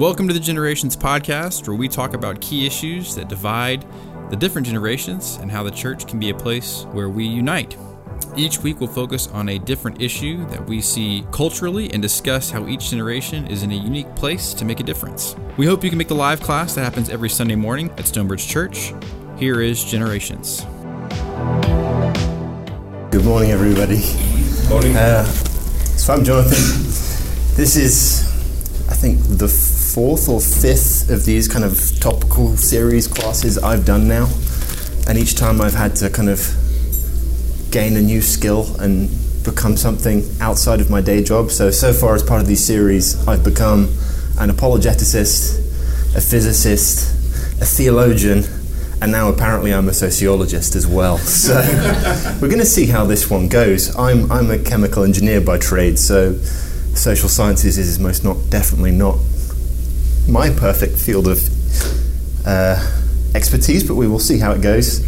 Welcome to the Generations Podcast, where we talk about key issues that divide the different generations and how the church can be a place where we unite. Each week, we'll focus on a different issue that we see culturally and discuss how each generation is in a unique place to make a difference. We hope you can make the live class that happens every Sunday morning at Stonebridge Church. Here is Generations. Good morning, everybody. Morning. Uh, so I'm Jonathan. This is, I think, the fourth or fifth of these kind of topical series classes I've done now, and each time I've had to kind of gain a new skill and become something outside of my day job. So so far, as part of these series, I've become an apologeticist, a physicist, a theologian, and now apparently I'm a sociologist as well. So we're going to see how this one goes. I'm, I'm a chemical engineer by trade, so social sciences is most not definitely not my perfect field of uh, expertise, but we will see how it goes.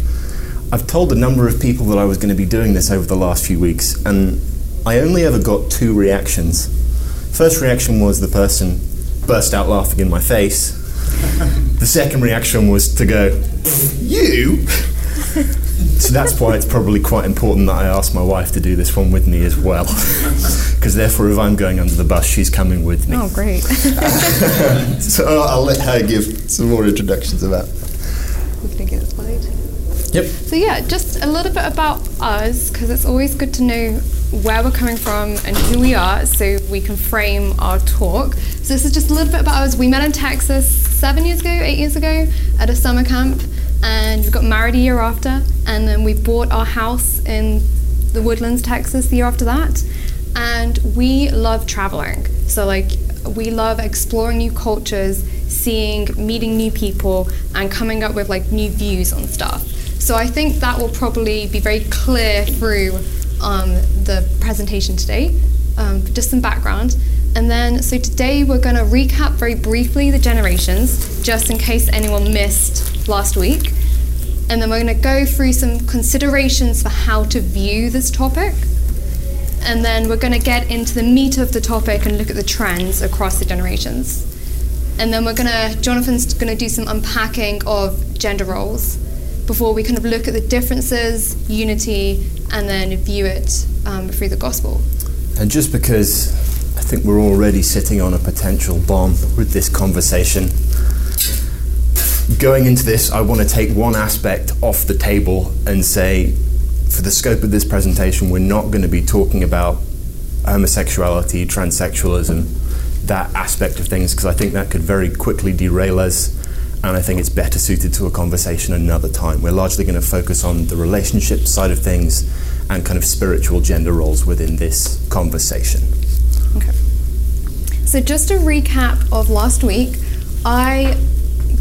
I've told a number of people that I was going to be doing this over the last few weeks, and I only ever got two reactions. First reaction was the person burst out laughing in my face. the second reaction was to go, You? So that's why it's probably quite important that I ask my wife to do this one with me as well. Because therefore, if I'm going under the bus, she's coming with me. Oh, great. so uh, I'll let her give some more introductions about. we can get it slide. Yep. So yeah, just a little bit about us because it's always good to know where we're coming from and who we are so we can frame our talk. So this is just a little bit about us. We met in Texas seven years ago, eight years ago at a summer camp and we got married a year after and then we bought our house in the Woodlands, Texas the year after that. And we love traveling. So like we love exploring new cultures, seeing, meeting new people, and coming up with like new views on stuff. So I think that will probably be very clear through um, the presentation today. Um, just some background. And then, so today we're going to recap very briefly the generations, just in case anyone missed last week. And then we're going to go through some considerations for how to view this topic and then we're going to get into the meat of the topic and look at the trends across the generations. And then we're going to, Jonathan's going to do some unpacking of gender roles before we kind of look at the differences, unity, and then view it um, through the gospel. And just because I think we're already sitting on a potential bomb with this conversation, going into this, I want to take one aspect off the table and say for the scope of this presentation, we're not going to be talking about homosexuality, transsexualism, that aspect of things, because I think that could very quickly derail us. And I think it's better suited to a conversation another time. We're largely going to focus on the relationship side of things and kind of spiritual gender roles within this conversation. Okay. So, just a recap of last week, I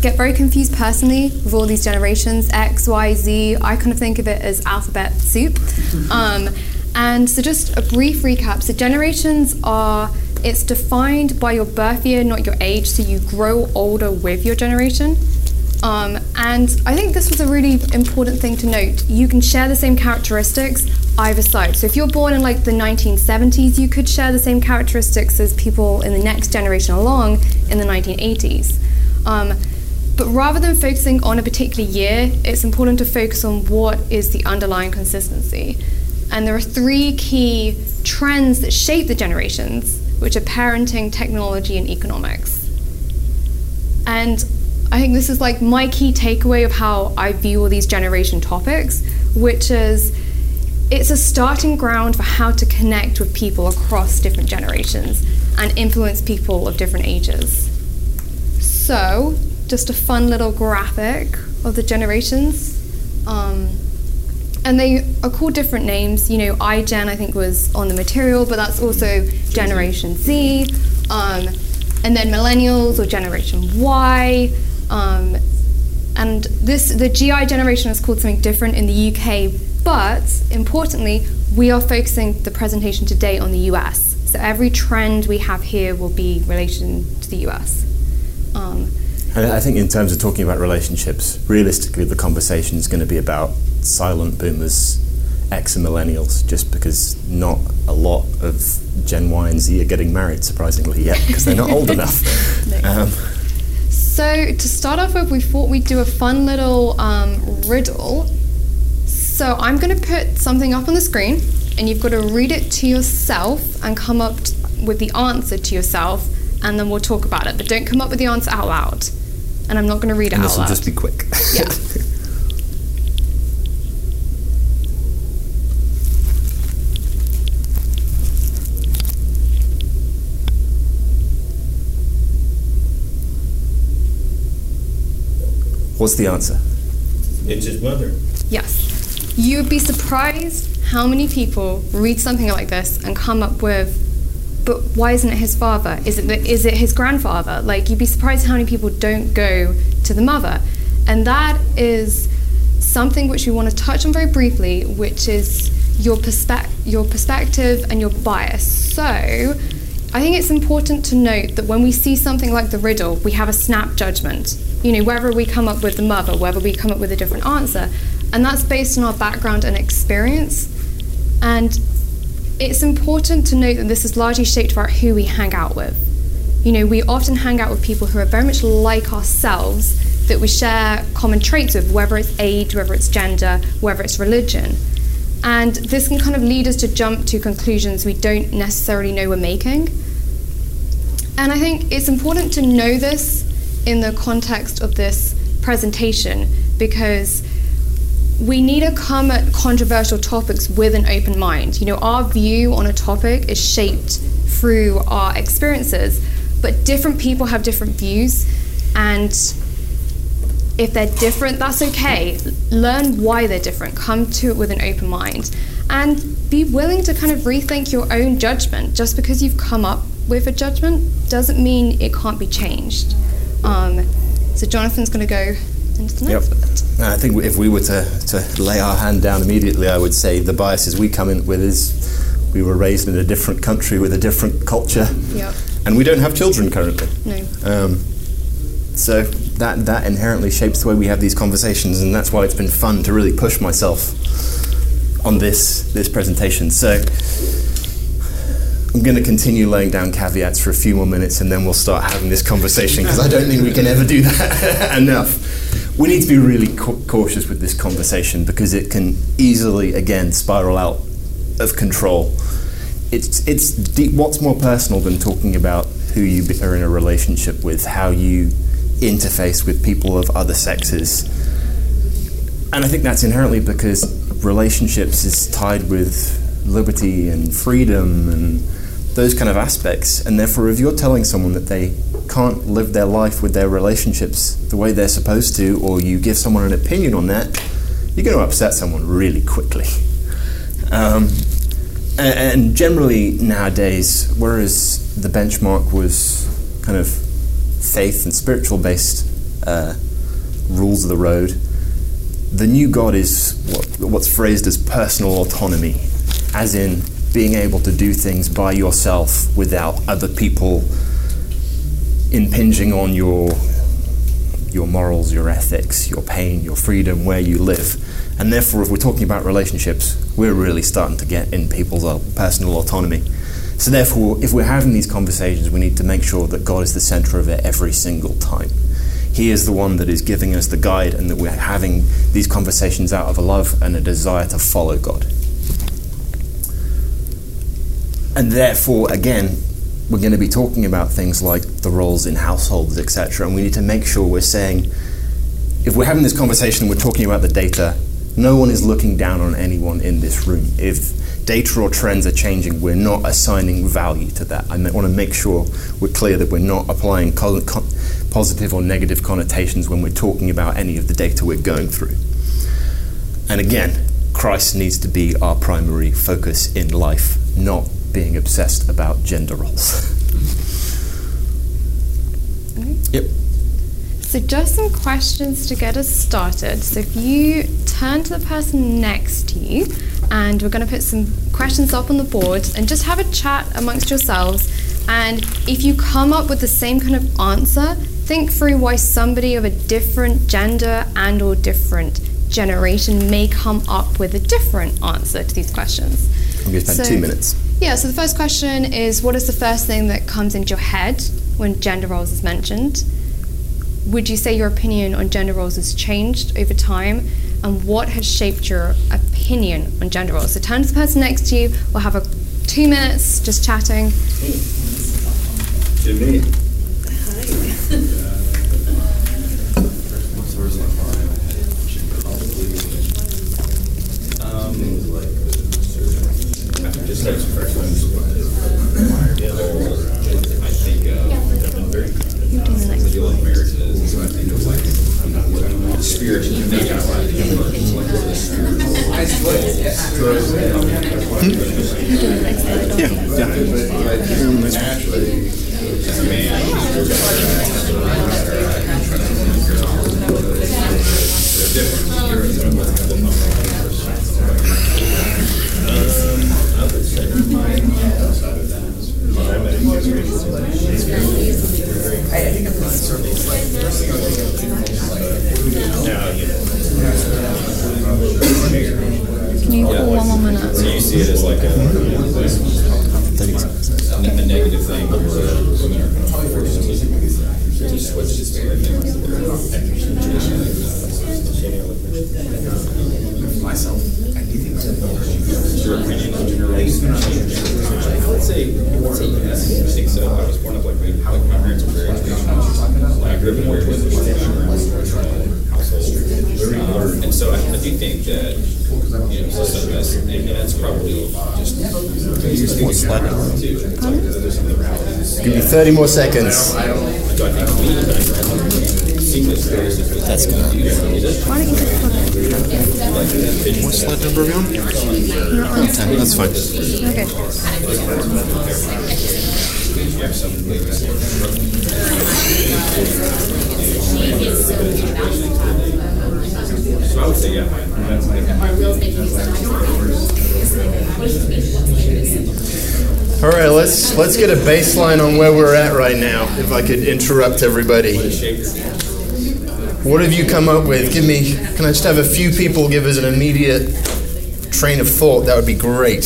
get very confused personally with all these generations X, Y, Z. I kind of think of it as alphabet soup. Um, and so, just a brief recap. So, generations are it's defined by your birth year, not your age. So, you grow older with your generation. Um, and I think this was a really important thing to note. You can share the same characteristics either side. So if you're born in like the 1970s, you could share the same characteristics as people in the next generation along in the 1980s. Um, but rather than focusing on a particular year, it's important to focus on what is the underlying consistency. And there are three key trends that shape the generations, which are parenting, technology, and economics. And I think this is like my key takeaway of how I view all these generation topics, which is it's a starting ground for how to connect with people across different generations and influence people of different ages. So, just a fun little graphic of the generations. Um, and they are called different names. You know, iGen I think was on the material, but that's also Generation Z, um, and then Millennials or Generation Y. Um, and this, the GI generation is called something different in the UK, but importantly, we are focusing the presentation today on the US. So every trend we have here will be relation to the US. Um, I think in terms of talking about relationships, realistically, the conversation is going to be about silent boomers, X and millennials, just because not a lot of Gen Y and Z are getting married, surprisingly, yet, because they're not old enough. Um, So to start off with, we thought we'd do a fun little um, riddle. So I'm going to put something up on the screen, and you've got to read it to yourself and come up with the answer to yourself, and then we'll talk about it. But don't come up with the answer out loud. And I'm not going to read it and out this will loud. just be quick. Yeah. What's the answer? It's his mother. Yes. You would be surprised how many people read something like this and come up with, but why isn't it his father? Is it the, is it his grandfather? Like you'd be surprised how many people don't go to the mother, and that is something which we want to touch on very briefly, which is your perspec- your perspective and your bias. So. I think it's important to note that when we see something like the riddle, we have a snap judgment. You know, whether we come up with the mother, whether we come up with a different answer, and that's based on our background and experience. And it's important to note that this is largely shaped by who we hang out with. You know, we often hang out with people who are very much like ourselves that we share common traits with, whether it's age, whether it's gender, whether it's religion. And this can kind of lead us to jump to conclusions we don't necessarily know we're making. And I think it's important to know this in the context of this presentation because we need to come at controversial topics with an open mind. You know, our view on a topic is shaped through our experiences, but different people have different views, and if they're different, that's okay. Learn why they're different. Come to it with an open mind. And be willing to kind of rethink your own judgment. Just because you've come up with a judgment doesn't mean it can't be changed. Um, so, Jonathan's going to go into the next Yep. Bit. I think if we were to, to lay our hand down immediately, I would say the biases we come in with is we were raised in a different country with a different culture, Yep. and we don't have children currently. No. Um, so that that inherently shapes the way we have these conversations, and that's why it's been fun to really push myself on this this presentation. So I'm going to continue laying down caveats for a few more minutes, and then we'll start having this conversation because I don't think we can ever do that enough. We need to be really ca- cautious with this conversation because it can easily, again, spiral out of control. It's it's deep, what's more personal than talking about who you are in a relationship with, how you interface with people of other sexes, and I think that's inherently because relationships is tied with liberty and freedom and those kind of aspects. And therefore, if you're telling someone that they can't live their life with their relationships the way they're supposed to, or you give someone an opinion on that, you're going to upset someone really quickly. Um, and generally nowadays, whereas the benchmark was kind of faith and spiritual based uh, rules of the road, the new God is what, what's phrased as personal autonomy, as in being able to do things by yourself without other people impinging on your your morals, your ethics, your pain, your freedom, where you live. And therefore, if we're talking about relationships, we're really starting to get in people's uh, personal autonomy. So, therefore, if we're having these conversations, we need to make sure that God is the center of it every single time. He is the one that is giving us the guide, and that we're having these conversations out of a love and a desire to follow God. And therefore, again, we're going to be talking about things like the roles in households, etc. And we need to make sure we're saying, if we're having this conversation, we're talking about the data, no one is looking down on anyone in this room. If data or trends are changing, we're not assigning value to that. I want to make sure we're clear that we're not applying co- co- positive or negative connotations when we're talking about any of the data we're going through. And again, Christ needs to be our primary focus in life, not being obsessed about gender roles. yep. So, just some questions to get us started. So, if you turn to the person next to you, and we're going to put some questions up on the board and just have a chat amongst yourselves. And if you come up with the same kind of answer, think through why somebody of a different gender and or different generation may come up with a different answer to these questions. I'm going to spend So- two minutes. Yeah, so the first question is what is the first thing that comes into your head when gender roles is mentioned? Would you say your opinion on gender roles has changed over time? And what has shaped your opinion on gender roles? So turn to the person next to you. We'll have a two minutes just chatting. To me, just Give me 30 more seconds. Let's let's get a baseline on where we're at right now. If I could interrupt everybody, what have you come up with? Give me. Can I just have a few people give us an immediate train of thought? That would be great.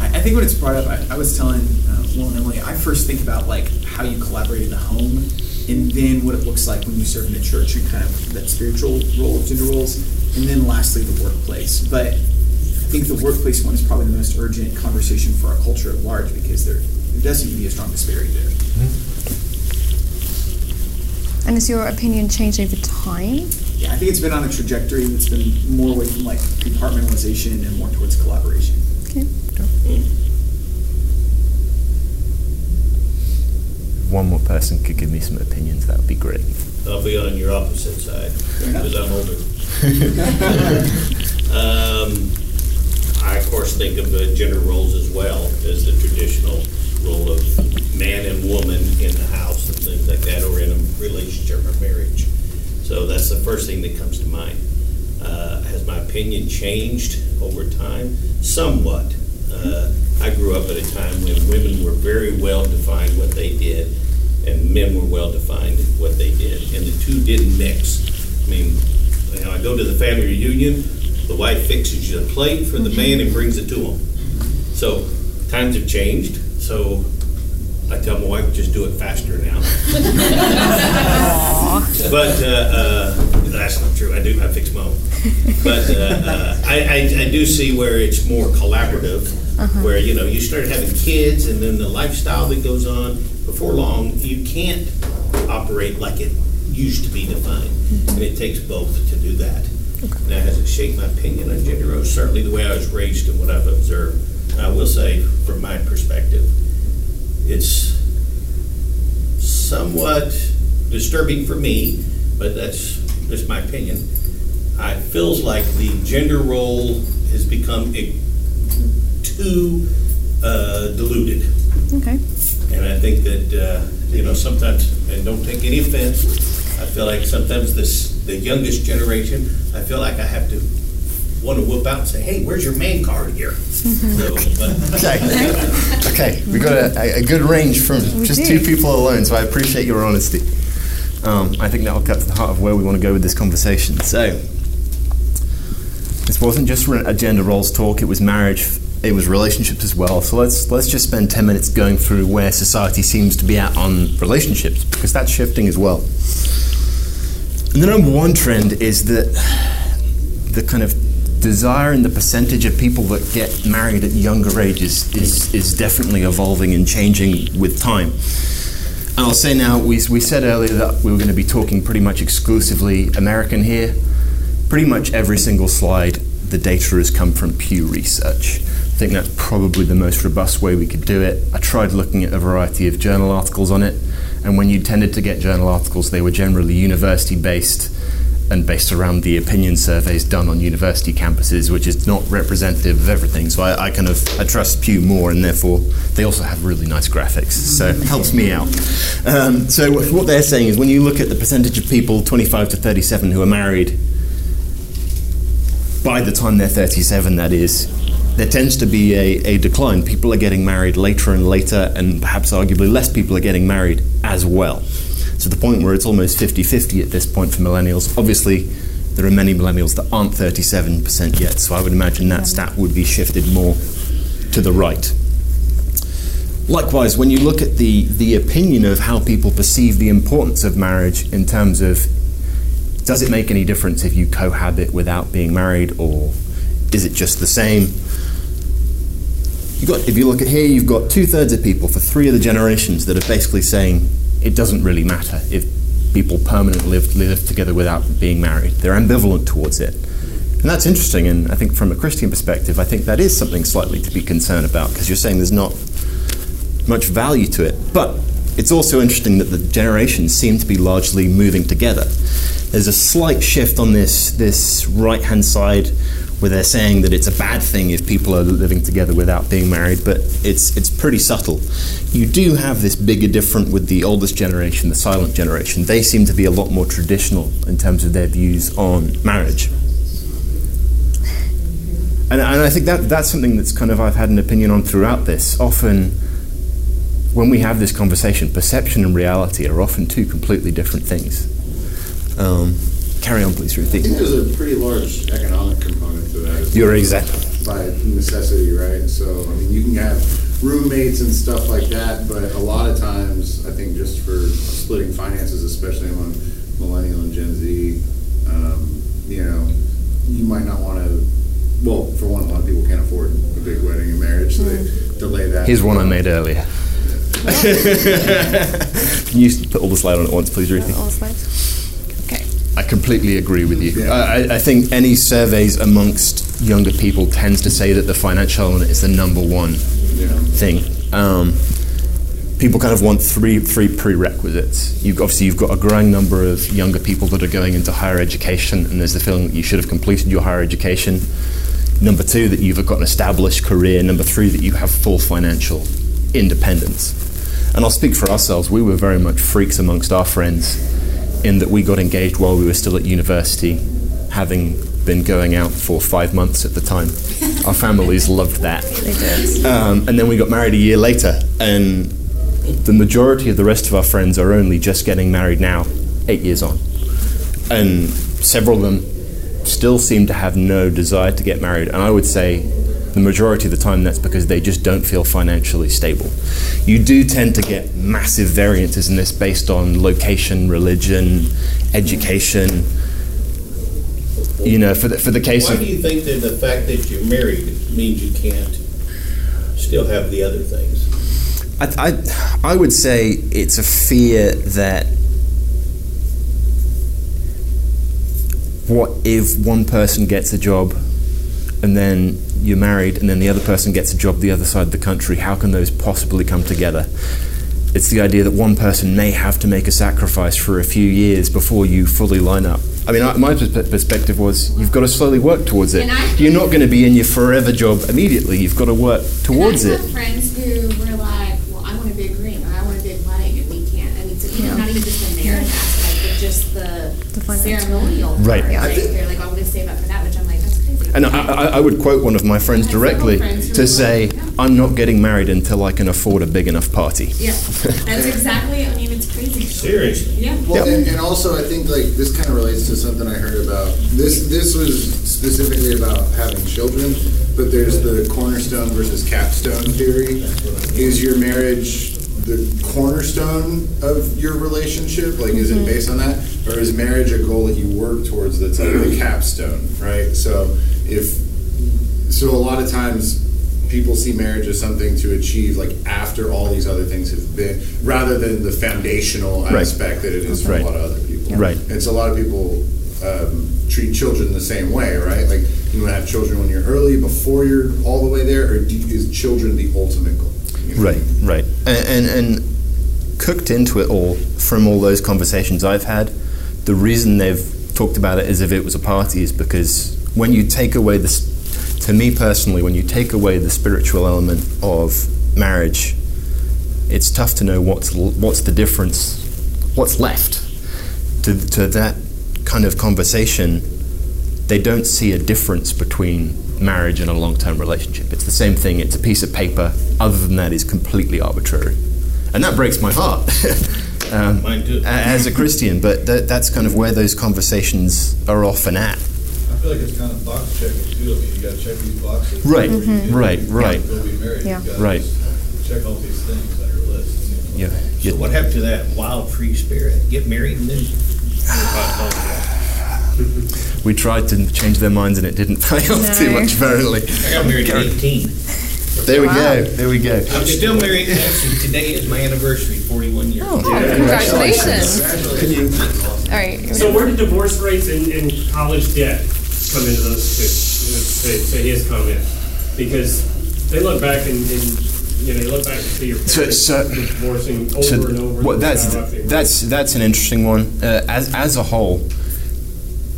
I, think when it's brought up, I, I was telling uh, Will and Emily, I first think about like how you collaborate in the home, and then what it looks like when you serve in the church and kind of that spiritual role of gender roles, and then lastly the workplace. But think the workplace one is probably the most urgent conversation for our culture at large because there there does seem to be a strong disparity there. And has your opinion changed over time? Yeah, I think it's been on a trajectory that's been more away from like compartmentalization and more towards collaboration. Okay. If one more person could give me some opinions, that would be great. I'll be on your opposite side because I'm older. Um, I, of course, think of uh, gender roles as well as the traditional role of man and woman in the house and things like that, or in a relationship or marriage. So that's the first thing that comes to mind. Uh, has my opinion changed over time? Somewhat. Uh, I grew up at a time when women were very well defined what they did, and men were well defined what they did, and the two didn't mix. I mean, you know, I go to the family reunion, the wife fixes you a plate for the man and brings it to him. So times have changed. So I tell my wife, just do it faster now. but uh, uh, that's not true. I do. I fix my own. But uh, uh, I, I, I do see where it's more collaborative, where you know you start having kids, and then the lifestyle that goes on. Before long, you can't operate like it used to be defined, and it takes both to do that. Now, has it shaped my opinion on gender roles? Certainly, the way I was raised and what I've observed. And I will say, from my perspective, it's somewhat disturbing for me, but that's just my opinion. It feels like the gender role has become a, too uh, diluted. Okay. And I think that, uh, you know, sometimes, and don't take any offense, I feel like sometimes this, the youngest generation, I feel like I have to want to whoop out and say, hey, where's your man card here? So, but, Okay. okay, we got a, a good range from We just do. two people alone, so I appreciate your honesty. Um, I think that'll cut to the heart of where we want to go with this conversation. So, this wasn't just a gender roles talk; it was marriage, it was relationships as well. So let's let's just spend ten minutes going through where society seems to be at on relationships because that's shifting as well. And the number one trend is that the kind of desire and the percentage of people that get married at younger ages is, is definitely evolving and changing with time. And I'll say now, we, we said earlier that we were going to be talking pretty much exclusively American here. Pretty much every single slide, the data has come from Pew Research. I think that's probably the most robust way we could do it. I tried looking at a variety of journal articles on it, and when you tended to get journal articles, they were generally university based and based around the opinion surveys done on university campuses, which is not representative of everything. So I, I, kind of I trust Pew more, and therefore they also have really nice graphics, so it helps me out. Um, so what they're saying is when you look at the percentage of people 25 to 37 who are married by the time they're 37, that is, there tends to be a, a decline. People are getting married later and later, and perhaps arguably less people are getting married as well to the point where it's almost 50 50 at this point for millennials. Obviously, there are many millennials that aren't 37% yet, so I would imagine that stat would be shifted more to the right. Likewise, when you look at the, the opinion of how people perceive the importance of marriage in terms of does it make any difference if you cohabit without being married, or is it just the same? You got, if you look at here, you've got two thirds of people for three of the generations that are basically saying it doesn't really matter if people permanently live, live together without being married. They're ambivalent towards it. And that's interesting, and I think from a Christian perspective, I think that is something slightly to be concerned about because you're saying there's not much value to it. But it's also interesting that the generations seem to be largely moving together. There's a slight shift on this, this right hand side where they're saying that it's a bad thing if people are living together without being married, but it's it's pretty subtle. You do have this bigger difference with the oldest generation, the silent generation. They seem to be a lot more traditional in terms of their views on marriage. And, and I think that that's something that's kind of I've had an opinion on throughout this. Often when we have this conversation, perception and reality are often two completely different things. Um, carry on, please, Ruthie. I think there's a pretty large economic component to that. You're exactly by necessity, right? So I mean, you can have roommates and stuff like that, but a lot of times, I think just for splitting finances, especially among millennial and Gen Z, um, you know, you might not want to. Well, for one, a lot of people can't afford a big wedding and marriage, so they delay that. Here's one I made earlier. Can you put all the slide on at once, please, Ruthie? All the slides. Okay. I completely agree with you. Yeah. I, I think any surveys amongst younger people tends to say that the financial element is the number one Yeah. thing. Um, people kind of want three three prerequisites. You've obviously you've got a growing number of younger people that are going into higher education, and there's the feeling that you should have completed your higher education. Number two, that you've got an established career. Number three, that you have full financial independence. And I'll speak for ourselves. We were very much freaks amongst our friends in that we got engaged while we were still at university, having been going out for five months at the time. Our families loved that. They did. Um, and then we got married a year later, and the majority of the rest of our friends are only just getting married now, eight years on. And several of them still seem to have no desire to get married. And I would say the majority of the time that's because they just don't feel financially stable. You do tend to get massive variances in this based on location, religion, education. You know, for the, for the case Why of. do you think that the fact that you're married means you can't still have the other things? I, I, I would say it's a fear that what if one person gets a job and then you're married and then the other person gets a job the other side of the country? How can those possibly come together? It's the idea that one person may have to make a sacrifice for a few years before you fully line up. I mean, I, my perspective was you've got to slowly work towards it. I- You're not going to be in your forever job immediately. You've got to work towards it. I've friends who were like, well, I want to be a big ring, or I want to be a wedding, and we can't. I mean, so even Yeah. not even just the marriage aspect, but just the, The financial. ceremonial Right. Yeah. right? They're like, oh, I'm going to save up for that, which I'm like, that's crazy. And I, I, I would quote one of my friends I have several directly to say, like. Oh, I'm not getting married until I can afford a big enough party. Yeah, that's exactly, I mean, it's crazy. Seriously. Yeah. Well, Yep. and, and also I think like this kind of relates to something I heard about. This this was specifically about having children, but there's the cornerstone versus capstone theory. Is your marriage the cornerstone of your relationship? Like, is it mm-hmm. based on that, or is marriage a goal that you work towards that's like the capstone, right? So if so, a lot of times people see marriage as something to achieve like after all these other things have been rather than the foundational Right. aspect that it is for Right. a lot of other people Right. and so a lot of people um, treat children the same way right like you want to have children when you're early before you're all the way there or do, is children the ultimate goal You know? Right, right. And, and, and cooked into it all from all those conversations I've had, the reason they've talked about it as if it was a party is because when you take away this, to me personally, when you take away the spiritual element of marriage, it's tough to know what's what's the difference, what's left to to that kind of conversation. They don't see a difference between marriage and a long-term relationship. It's the same thing. It's a piece of paper. Other than that, is completely arbitrary, and that breaks my heart. um. As a Christian, but that, that's kind of where those conversations are often at. I feel like it's kind of box checking too. I mean, you gotta check these boxes. Right, before you get- right, right. Go be married. Yeah. You Right. Check all these things on your list. it seems like. Yeah. So what happened to that wild free spirit? Get married and then. We tried to change their minds and it didn't pay off too much, apparently. I got married at 18. There we Wow. go. There we go. I'm still married. Actually, today is my anniversary, 41 years. Oh, congratulations. All right. So where do divorce rates and, and college debt come into those two, to, to his comment? Because they look back and, and you know, you look back and see your So- parents so- divorcing over So and over. what, that's how rough they were. that's that's an interesting one. Uh, as as a whole,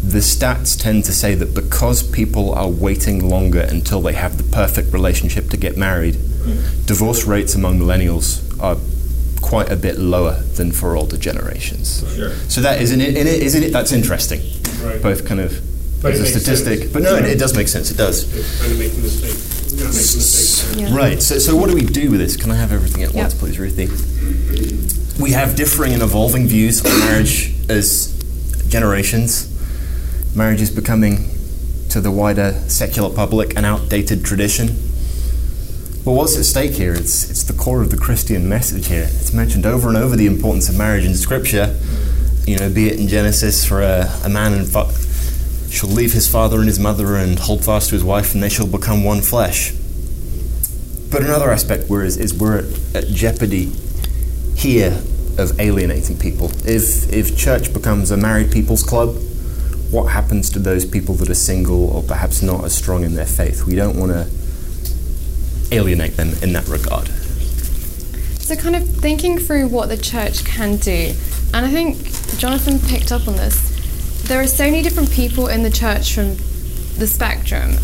the stats tend to say that because people are waiting longer until they have the perfect relationship to get married, divorce rates among millennials are quite a bit lower than for older generations. Sure. So that isn't it, isn't it, isn't it? That's interesting. Right. Both kind of But as it a statistic, sense. but no, it, it does make sense. It does. They're trying to make mistake, not make mistakes. Yeah. Right. So, so what do we do with this? Can I have everything at Yep. once, please, Ruthie? We have differing and evolving views on marriage as generations. Marriage is becoming, to the wider secular public, an outdated tradition. But what's at stake here? It's, it's the core of the Christian message here. It's mentioned over and over the importance of marriage in Scripture. You know, be it in Genesis for a, a man and fa- shall leave his father and his mother and hold fast to his wife, and they shall become one flesh. But another aspect where is, is we're at, at jeopardy here of alienating people. If if church becomes a married people's club, what happens to those people that are single or perhaps not as strong in their faith? We don't want to alienate them in that regard. So, kind of thinking through what the church can do, and I think Jonathan picked up on this. There are so many different people in the church from the spectrum.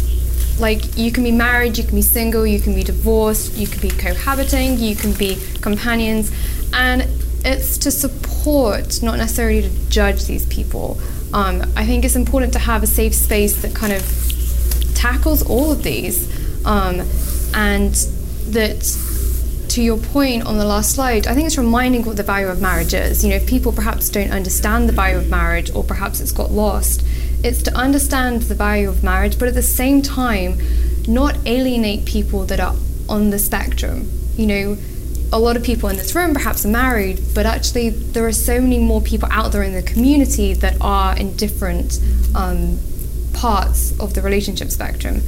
Like, you can be married, you can be single, you can be divorced, you can be cohabiting, you can be companions, and it's to support, not necessarily to judge these people. Um, I think it's important to have a safe space that kind of tackles all of these, um, and that to your point on the last slide, I think it's reminding what the value of marriage is. You know, if people perhaps don't understand the value of marriage, or perhaps it's got lost, it's to understand the value of marriage, but at the same time, not alienate people that are on the spectrum. You know, a lot of people in this room perhaps are married, but actually, there are so many more people out there in the community that are in different um, parts of the relationship spectrum.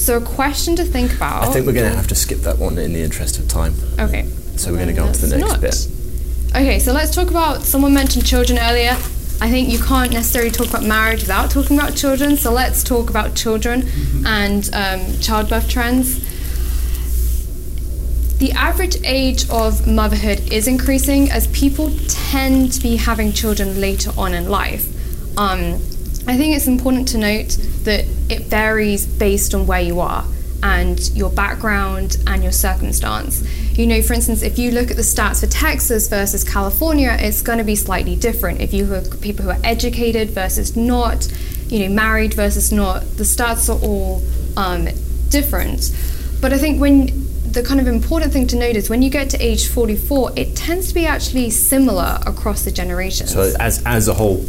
So, a question to think about. I think we're going to have to skip that one in the interest of time. Okay. So we're going to go on to the next not. bit. Okay, so let's talk about. Someone mentioned children earlier. I think you can't necessarily talk about marriage without talking about children. So let's talk about children and um, childbirth trends. The average age of motherhood is increasing as people tend to be having children later on in life. Um, I think it's important to note that it varies based on where you are and your background and your circumstance. You know, for instance, if you look at the stats for Texas versus California, it's going to be slightly different. If you have people who are educated versus not, you know, married versus not, the stats are all um, different. But I think when the kind of important thing to note is when you get to age 44, it tends to be actually similar across the generations. So as as a whole,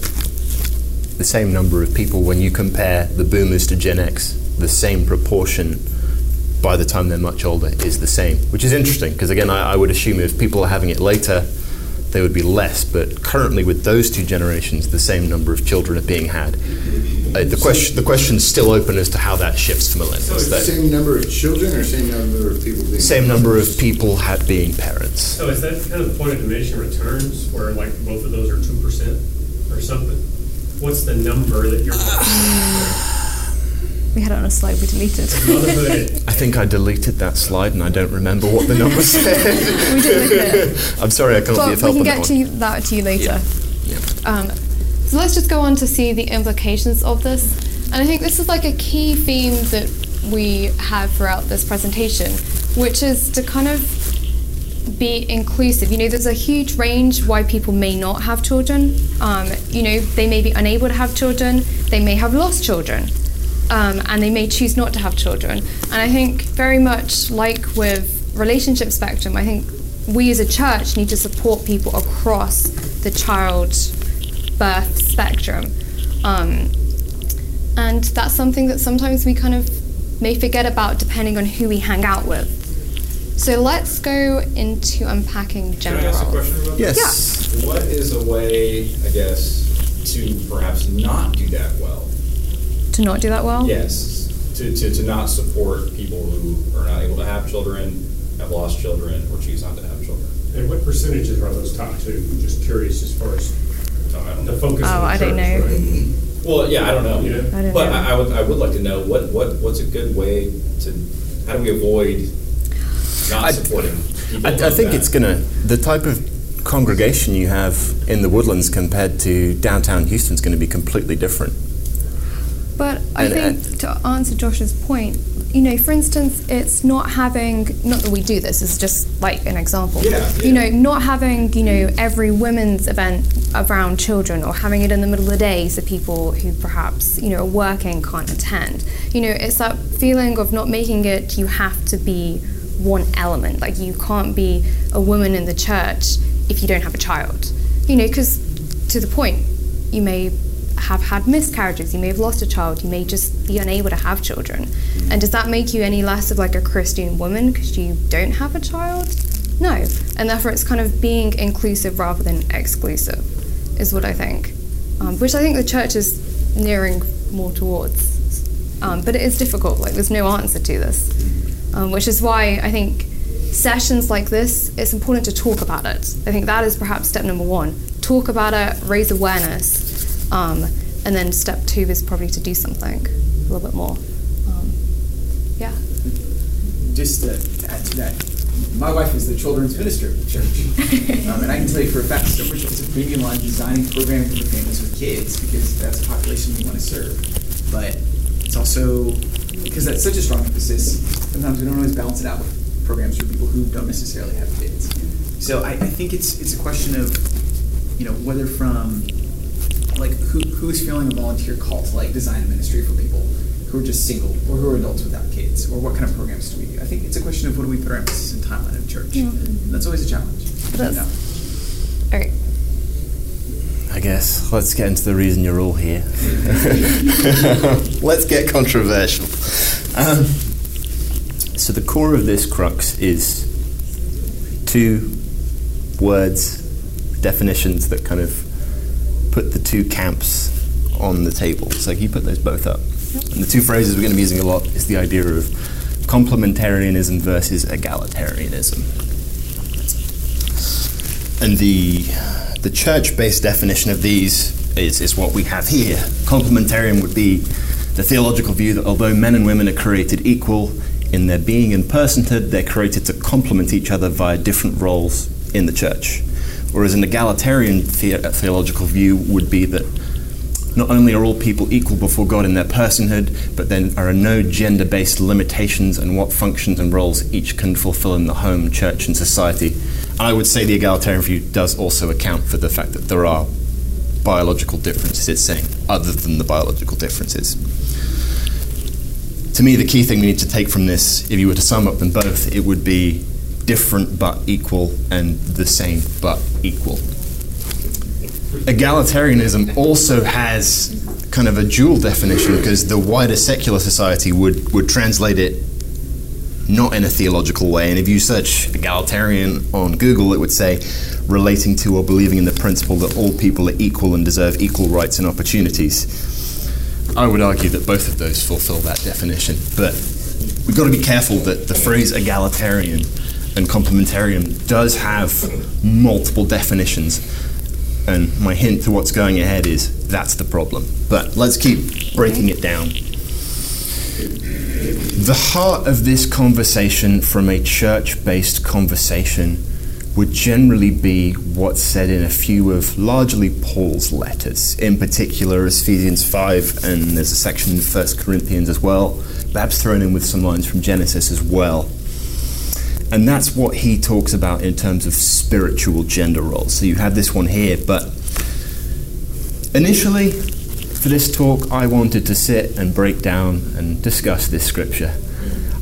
the same number of people when you compare the boomers to Gen X, the same proportion by the time they're much older is the same, which is interesting because again, I, I would assume if people are having it later, they would be less. But currently, with those two generations, the same number of children are being had. Uh, the question the question's still open as to how that shifts to millennials. That- Same number of children or same number of people being? same number of people ha- being parents. So is that kind of the point of diminishing returns, where like both of those are two percent or something? What's the number that you're we had it on a slide we deleted. motherhood? I think I deleted that slide and I don't remember what the number said. we did look at it. I'm sorry, I can't be But of we help can on that get one. to you- that to you later. Yeah. Um, so let's just go on to see the implications of this. And I think this is like a key theme that we have throughout this presentation, which is to kind of be inclusive. You know, there's a huge range why people may not have children. Um, you know, they may be unable to have children, they may have lost children, um, and they may choose not to have children. And I think very much like with relationship spectrum, I think we as a church need to support people across the child birth spectrum. Um, and that's something that sometimes we kind of may forget about depending on who we hang out with. So let's go into unpacking Can gender I ask a roles. question about Yes. this? What is a way, I guess, to perhaps not do that well? To not do that well? Yes, to, to, to not support people who are not able to have children, have lost children, or choose not to have children. And what percentages are those top two? I'm just curious as far as So I don't the focus Oh, of the I don't know. right? Well, yeah, I don't know. Yeah. I don't But know. I, I would, I would like to know what, what, what's a good way to, how do we avoid not I- supporting people I, I like think that? it's gonna the type of congregation you have in the woodlands compared to downtown Houston is going to be completely different. But I And- think to answer Josh's point, you know, for instance, it's not having, not that we do this, it's just like an example. Yeah, You know, not having, you know, every women's event around children or having it in the middle of the day so people who perhaps, you know, are working can't attend. You know, it's that feeling of not making it, you have to be one element. Like you can't be a woman in the church if you don't have a child. You know, because to the point, you may have had miscarriages, you may have lost a child, you may just be unable to have children. And does that make you any less of like a Christian woman because you don't have a child? No. And therefore, it's kind of being inclusive rather than exclusive, is what I think. Um, which I think the church is nearing more towards. Um, but it is difficult, like, there's no answer to this. Um, which is why I think sessions like this, it's important to talk about it. I think that is perhaps step number one. Talk about it, raise awareness, um, and then step two is probably to do something a little bit more. Um, yeah. just to add to that, my wife is the children's minister of the church. um, and I can tell you for a fact, much puts a premium on designing programming for the families with kids because that's a population we want to serve. But it's also because that's such a strong emphasis, sometimes we don't always balance it out with programs for people who don't necessarily have kids. So I, I think it's it's a question of, you know, whether from like who who is feeling a volunteer call to like design a ministry for people who are just single or who are adults without kids or what kind of programs do we do? I think it's a question of what do we put our emphasis and time on in church. And that's always a challenge. It is. You know? All right. I guess let's get into the reason you're all here. let's get controversial. Um, so the core of this crux is two words, definitions that kind of put the two camps on the table. So can you put those both up? And the two phrases we're going to be using a lot is the idea of complementarianism versus egalitarianism. And the the church-based definition of these is, is what we have here. Complementarian would be the theological view that although men and women are created equal in their being and personhood, they're created to complement each other via different roles in the church. Whereas an egalitarian the- uh, theological view would be that not only are all people equal before God in their personhood, but then are no gender based limitations on what functions and roles each can fulfill in the home, church, and society. And I would say the egalitarian view does also account for the fact that there are biological differences it's saying, other than the biological differences. To me, the key thing we need to take from this, if you were to sum up them both, it would be different but equal and the same but equal. Egalitarianism also has kind of a dual definition because the wider secular society would, would translate it not in a theological way. And if you search egalitarian on Google, it would say relating to or believing in the principle that all people are equal and deserve equal rights and opportunities. I would argue that both of those fulfill that definition. But we've got to be careful that the phrase egalitarian and complementarian does have multiple definitions. And my hint to what's going ahead is that's the problem. But let's keep breaking it down. The heart of this conversation from a church based conversation would generally be what's said in a few of largely Paul's letters, in particular Ephesians 5, and there's a section in 1 Corinthians as well. Bab's thrown in with some lines from Genesis as well. And that's what he talks about in terms of spiritual gender roles. So you have this one here, but initially, for this talk, I wanted to sit and break down and discuss this scripture.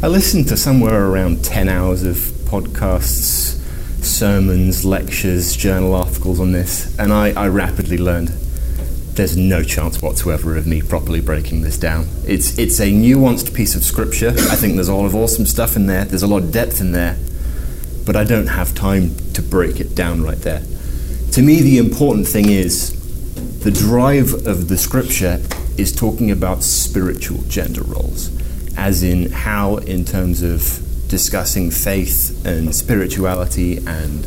I listened to somewhere around 10 hours of podcasts, sermons, lectures, journal articles on this, and I, I rapidly learned there's no chance whatsoever of me properly breaking this down. It's, it's a nuanced piece of scripture. I think there's a lot of awesome stuff in there, there's a lot of depth in there, but I don't have time to break it down right there. To me, the important thing is the drive of the scripture is talking about spiritual gender roles, as in how, in terms of discussing faith and spirituality and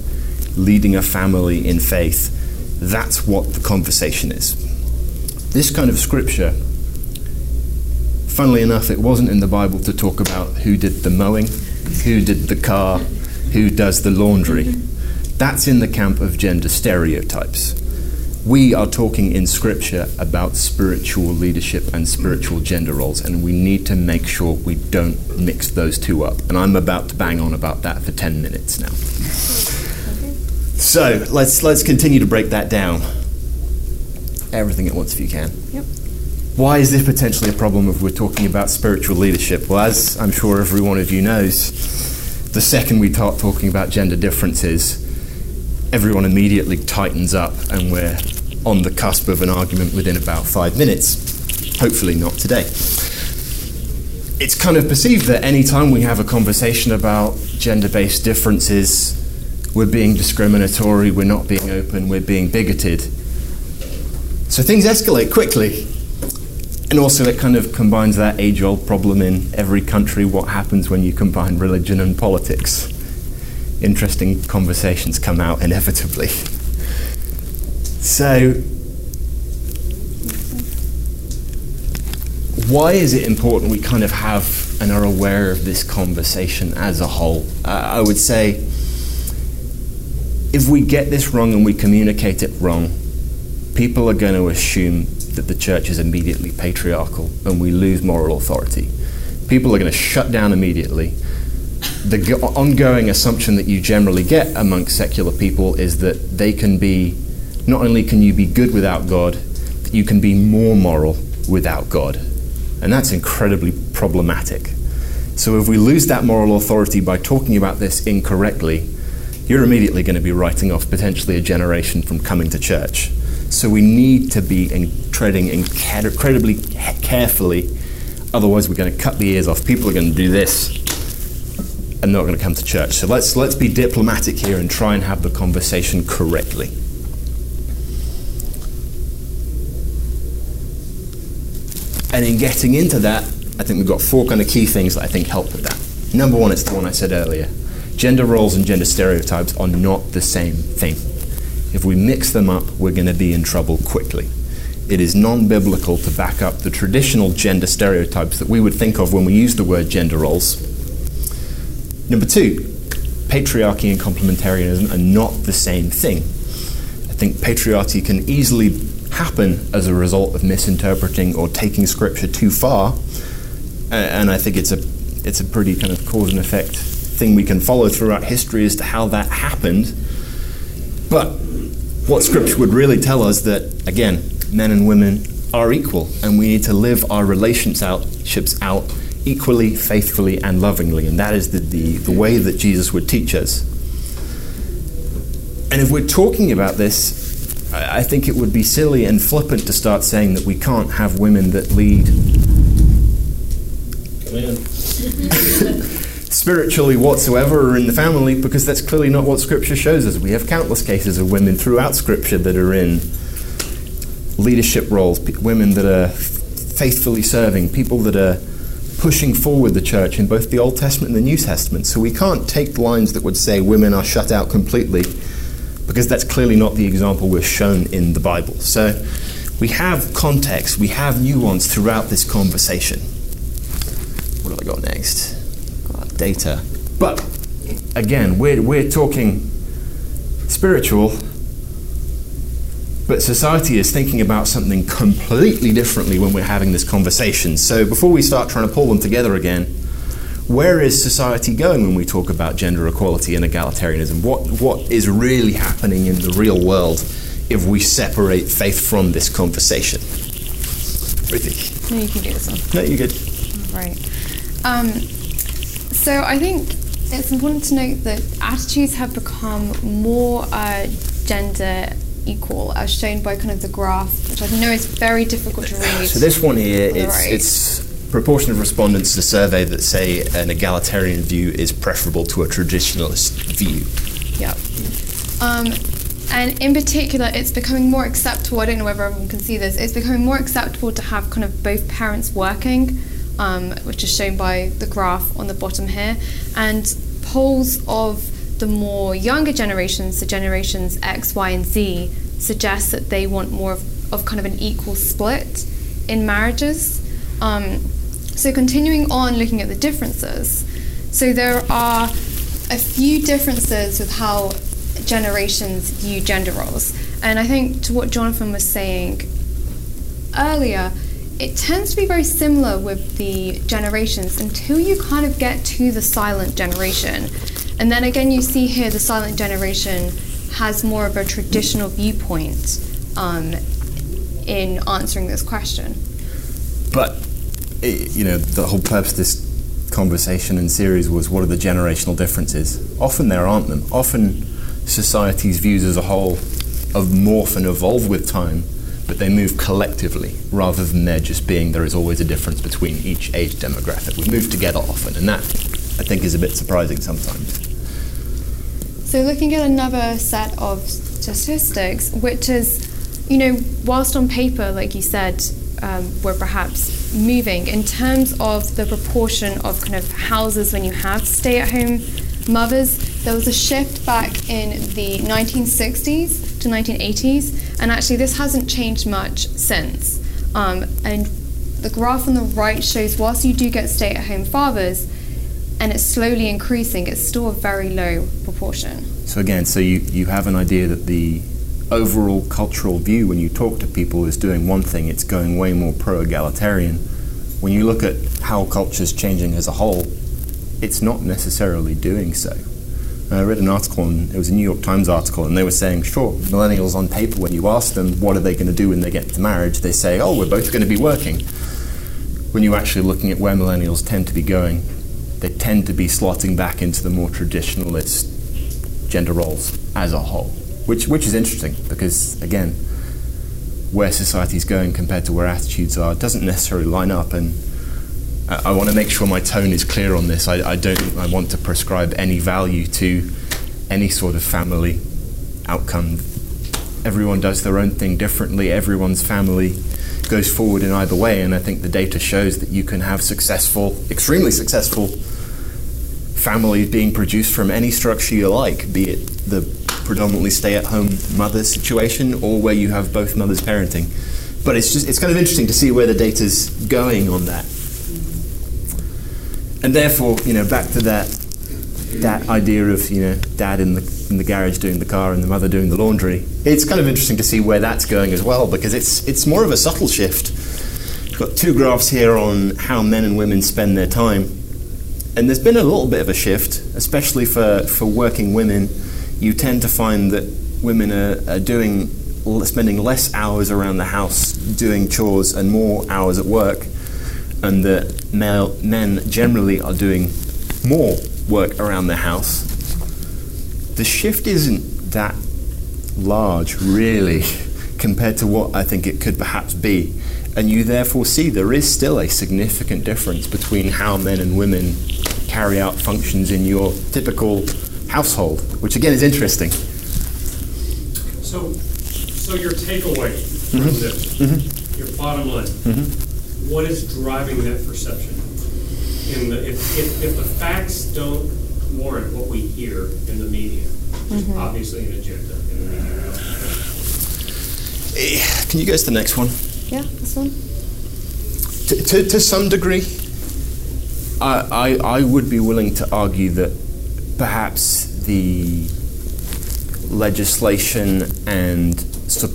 leading a family in faith, that's what the conversation is. This kind of scripture, funnily enough, it wasn't in the Bible to talk about who did the mowing, who did the car, who does the laundry. That's in the camp of gender stereotypes we are talking in Scripture about spiritual leadership and spiritual gender roles, and we need to make sure we don't mix those two up. And I'm about to bang on about that for 10 minutes now. So let's, let's continue to break that down. Everything at once if you can. Yep. Why is this potentially a problem if we're talking about spiritual leadership? Well, as I'm sure every one of you knows, the second we start talking about gender differences, everyone immediately tightens up and we're on the cusp of an argument within about five minutes. Hopefully, not today. It's kind of perceived that anytime we have a conversation about gender based differences, we're being discriminatory, we're not being open, we're being bigoted. So things escalate quickly. And also, it kind of combines that age old problem in every country what happens when you combine religion and politics interesting conversations come out inevitably. So, why is it important we kind of have and are aware of this conversation as a whole? Uh, I would say if we get this wrong and we communicate it wrong, people are going to assume that the church is immediately patriarchal and we lose moral authority. People are going to shut down immediately the ongoing assumption that you generally get amongst secular people is that they can be, not only can you be good without God, you can be more moral without God. And that's incredibly problematic. So if we lose that moral authority by talking about this incorrectly, you're immediately going to be writing off potentially a generation from coming to church. So we need to be in, treading incredibly carefully, otherwise we're going to cut the ears off. People are going to do this and not going to come to church. So let's, let's be diplomatic here and try and have the conversation correctly. And in getting into that, I think we've got four kind of key things that I think help with that. Number one, it's the one I said earlier. Gender roles and gender stereotypes are not the same thing. If we mix them up, we're going to be in trouble quickly. It is non biblical to back up the traditional gender stereotypes that we would think of when we use the word gender roles Number two, patriarchy and complementarianism are not the same thing. I think patriarchy can easily happen as a result of misinterpreting or taking scripture too far, and I think it's a it's a pretty kind of cause and effect thing we can follow throughout history as to how that happened. But what Scripture would really tell us that, again, men and women are equal, and we need to live our relationships out equally, faithfully, and lovingly. And that is the, the, the way that Jesus would teach us. And if we're talking about this, I think it would be silly and flippant to start saying that we can't have women that lead spiritually whatsoever or in the family because that's clearly not what Scripture shows us. We have countless cases of women throughout Scripture that are in leadership roles, p- women that are f- faithfully serving, people that are pushing forward the church in both the Old Testament and the New Testament. So we can't take lines that would say women are shut out completely because that's clearly not the example we're shown in the Bible. So we have context, we have nuance throughout this conversation. What have I got next? Got data. But again, we're, we're talking spiritual, but society is thinking about something completely differently when we're having this conversation. So before we start trying to pull them together again, where is society going when we talk about gender equality and egalitarianism? What, what is really happening in the real world if we separate faith from this conversation? What do you think? No, you can do this one. No, you're good. Right. Um, so I think it's important to note that attitudes have become more uh, gender equal, as shown by kind of the graph, which I know is very difficult to read. So this one here, on it's, right. it's proportion of respondents to the survey that say an egalitarian view is preferable to a traditionalist view. Yep. Um, and in particular, it's becoming more acceptable. I don't know whether everyone can see this. It's becoming more acceptable to have kind of both parents working, um, which is shown by the graph on the bottom here. And polls of the more younger generations, the generations X, Y, and Z, suggest that they want more of, of kind of an equal split in marriages. Um, so continuing on looking at the differences, so there are a few differences with how generations view gender roles. And I think to what Jonathan was saying earlier, it tends to be very similar with the generations until you kind of get to the silent generation. And then again, you see here the silent generation has more of a traditional viewpoint um, in answering this question. But, you know, the whole purpose of this conversation and series was what are the generational differences? Often there aren't them. Often society's views as a whole morph and evolve with time, but they move collectively rather than there just being there is always a difference between each age demographic. We move together often, and that I think is a bit surprising sometimes. So, looking at another set of statistics, which is, you know, whilst on paper, like you said, um, we're perhaps moving in terms of the proportion of kind of houses when you have stay at home mothers, there was a shift back in the 1960s to 1980s, and actually, this hasn't changed much since. Um, and the graph on the right shows whilst you do get stay at home fathers, and it's slowly increasing, it's still a very low proportion. So again, so you, you have an idea that the overall cultural view when you talk to people is doing one thing, it's going way more pro-egalitarian. When you look at how culture's changing as a whole, it's not necessarily doing so. I read an article, and it was a New York Times article, and they were saying, sure, millennials on paper, when you ask them what are they going to do when they get to marriage, they say, oh, we're both going to be working. When you're actually looking at where millennials tend to be going, they tend to be slotting back into the more traditionalist gender roles as a whole, which which is interesting because again, where society's going compared to where attitudes are doesn't necessarily line up, and I, want to make sure my tone is clear on this. I, I don't I want to prescribe any value to any sort of family outcome. Everyone does their own thing differently. Everyone's family goes forward in either way, and I think the data shows that you can have successful, extremely successful families being produced from any structure you like, be it the predominantly stay-at-home mother situation or where you have both mothers parenting. But it's just it's kind of interesting to see where the data's going on that. And therefore, you know, back to that that idea of you know dad in the in the garage doing the car and the mother doing the laundry. It's kind of interesting to see where that's going as well because it's it's more of a subtle shift. We've got two graphs here on how men and women spend their time, and there's been a little bit of a shift, especially for for working women. You tend to find that women are, are doing spending less hours around the house doing chores and more hours at work, and that male, men generally are doing more work around the house, the shift isn't that large, really, compared to what I think it could perhaps be. And you therefore see there is still a significant difference between how men and women carry out functions in your typical household, which again is interesting. So, so your takeaway from Mhm. this, Mhm. your bottom line, Mhm. What is driving that perception? In the, if, if, if the facts don't warrant what we hear in the media, there's Mhm. obviously an agenda in the media. Eh, Can you go to the next one? Yeah, this one. To, to, to some degree, I, I, I would be willing to argue that perhaps the legislation and su-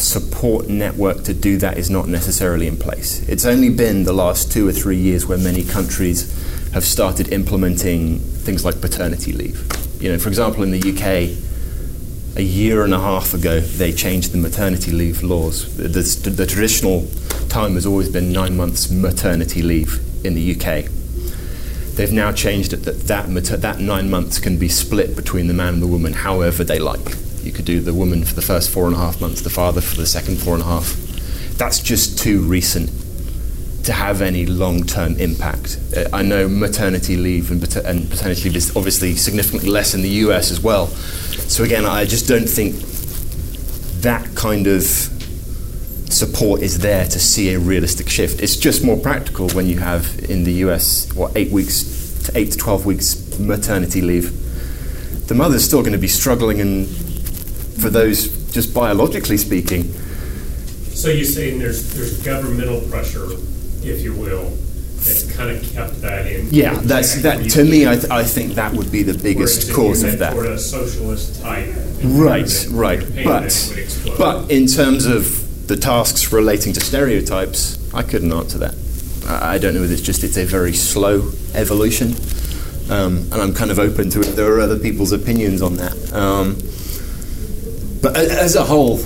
support network to do that is not necessarily in place. It's only been the last two or three years where many countries have started implementing things like paternity leave. You know, for example, in the UK, a year and a half ago, they changed the maternity leave laws. The, the, the traditional time has always been nine months maternity leave in the UK. They've now changed it that that, mater- that nine months can be split between the man and the woman however they like. You could do the woman for the first four and a half months, the father for the second four and a half. That's just too recent to have any long-term impact. Uh, I know maternity leave and, pater- and paternity leave is obviously significantly less in the US as well. So again, I just don't think that kind of support is there to see a realistic shift. It's just more practical when you have in the US what eight weeks to eight to twelve weeks maternity leave. The mother's still going to be struggling, and for those just biologically speaking, So you're saying there's, there's governmental pressure, if you will, that's kind of kept that in? yeah, that's that. To me, I, th- I think that would be the biggest cause of that. Toward a socialist type. Right, right. But, net would explode. but in terms of the tasks relating to stereotypes, I couldn't answer that. I I don't know if it's just it's a very slow evolution, um, and I'm kind of open to it. There are other people's opinions on that. Um, but as a whole,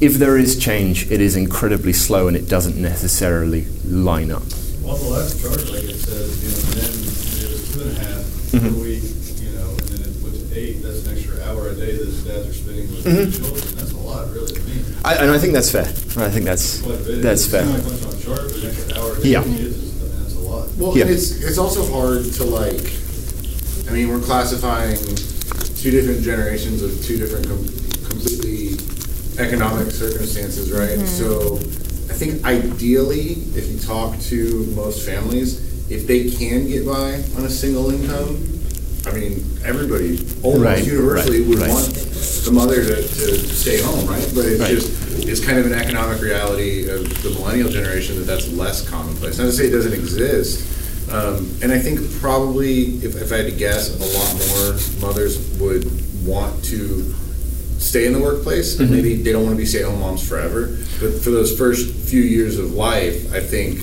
if there is change, it is incredibly slow and it doesn't necessarily line up. Well, the last chart, like it says, you know, then it was two and a half Mhm. per week, you know, and then it went to eight, that's an extra hour a day that dads are spending with Mhm. their children, that's a lot, really, to me. I, and I think that's fair. I think that's Quite a bit. that's It's fair. not much on a chart, but an extra hour a day Yeah. is- I mean, that's a lot. Well, Yeah. and it's it's also hard to like. I mean, we're classifying two different generations of two different com- completely economic circumstances, right? So, I think ideally, if you talk to most families, if they can get by on a single income, I mean, everybody almost Right, universally right, would right. want the mother to, to stay home, right? But it's Right. just it's kind of an economic reality of the millennial generation that that's less commonplace. Not to say it doesn't exist, um, and I think probably if, if I had to guess, a lot more mothers would want to stay in the workplace. and Mhm. Maybe they don't want to be stay-at-home moms forever, but for those first few years of life, I think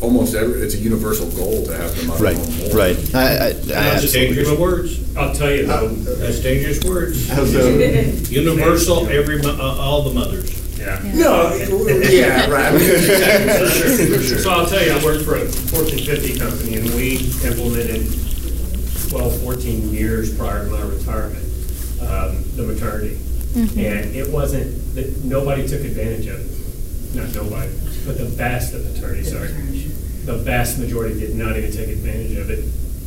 almost every it's a universal goal to have the mother Right, home more. right. I, I, I That's absolutely dangerous words. I'll tell you though, That's dangerous words. How's that? Universal, every, uh, all the mothers. yeah. No, yeah, right. I mean- So I'll tell you, I worked for a Fortune 50 company, and we implemented 12, 14 years prior to my retirement, um, the maternity. And it wasn't, that nobody took advantage of it. Not nobody, but the vast of attorneys, sorry. The vast majority did not even take advantage of it,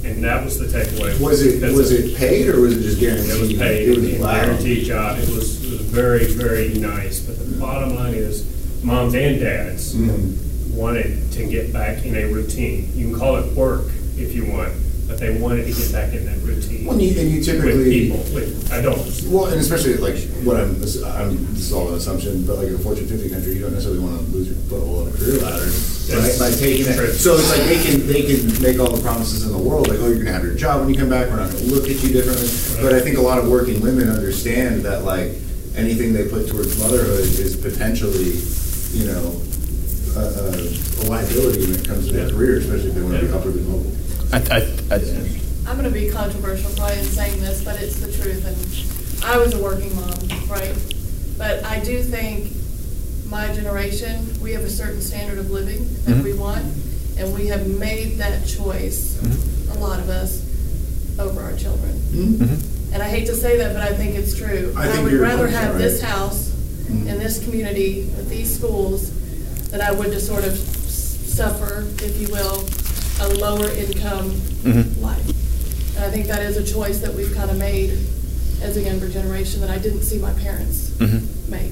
and that was the takeaway. Was it Because was of- it paid or was it just guaranteed? it was paid, It was a wow. guaranteed job. It was, it was very, very nice. But the bottom line is, moms and dads Mhm. wanted to get back in a routine. You can call it work if you want, but they wanted to get back in that routine. Well, and you, and you With typically people, with adults. Well, and especially like what I'm, I'm, this is all an assumption, but like in a Fortune 50 country, you don't necessarily want to lose your foothold on a career ladder, right? By taking it. So it's like they can they can make all the promises in the world, like oh you're gonna have your job when you come back, we're not gonna look at you differently. But I think a lot of working women understand that like anything they put towards motherhood is potentially, you know, a, a, a liability when it comes to their career, especially if they want to be upwardly mobile. I, I, I, I'm going to be controversial probably in saying this, but it's the truth. And I was a working mom, right? But I do think my generation, we have a certain standard of living that Mhm. we want, and we have made that choice, a lot of us, over our children. Mm-hmm. And I hate to say that, but I think it's true. I think would rather 100% have this right. house in this community with these schools than I would to sort of suffer, if you will, a lower income Mhm. life. And I think that is a choice that we've kind of made as a younger generation that I didn't see my parents Mhm. make.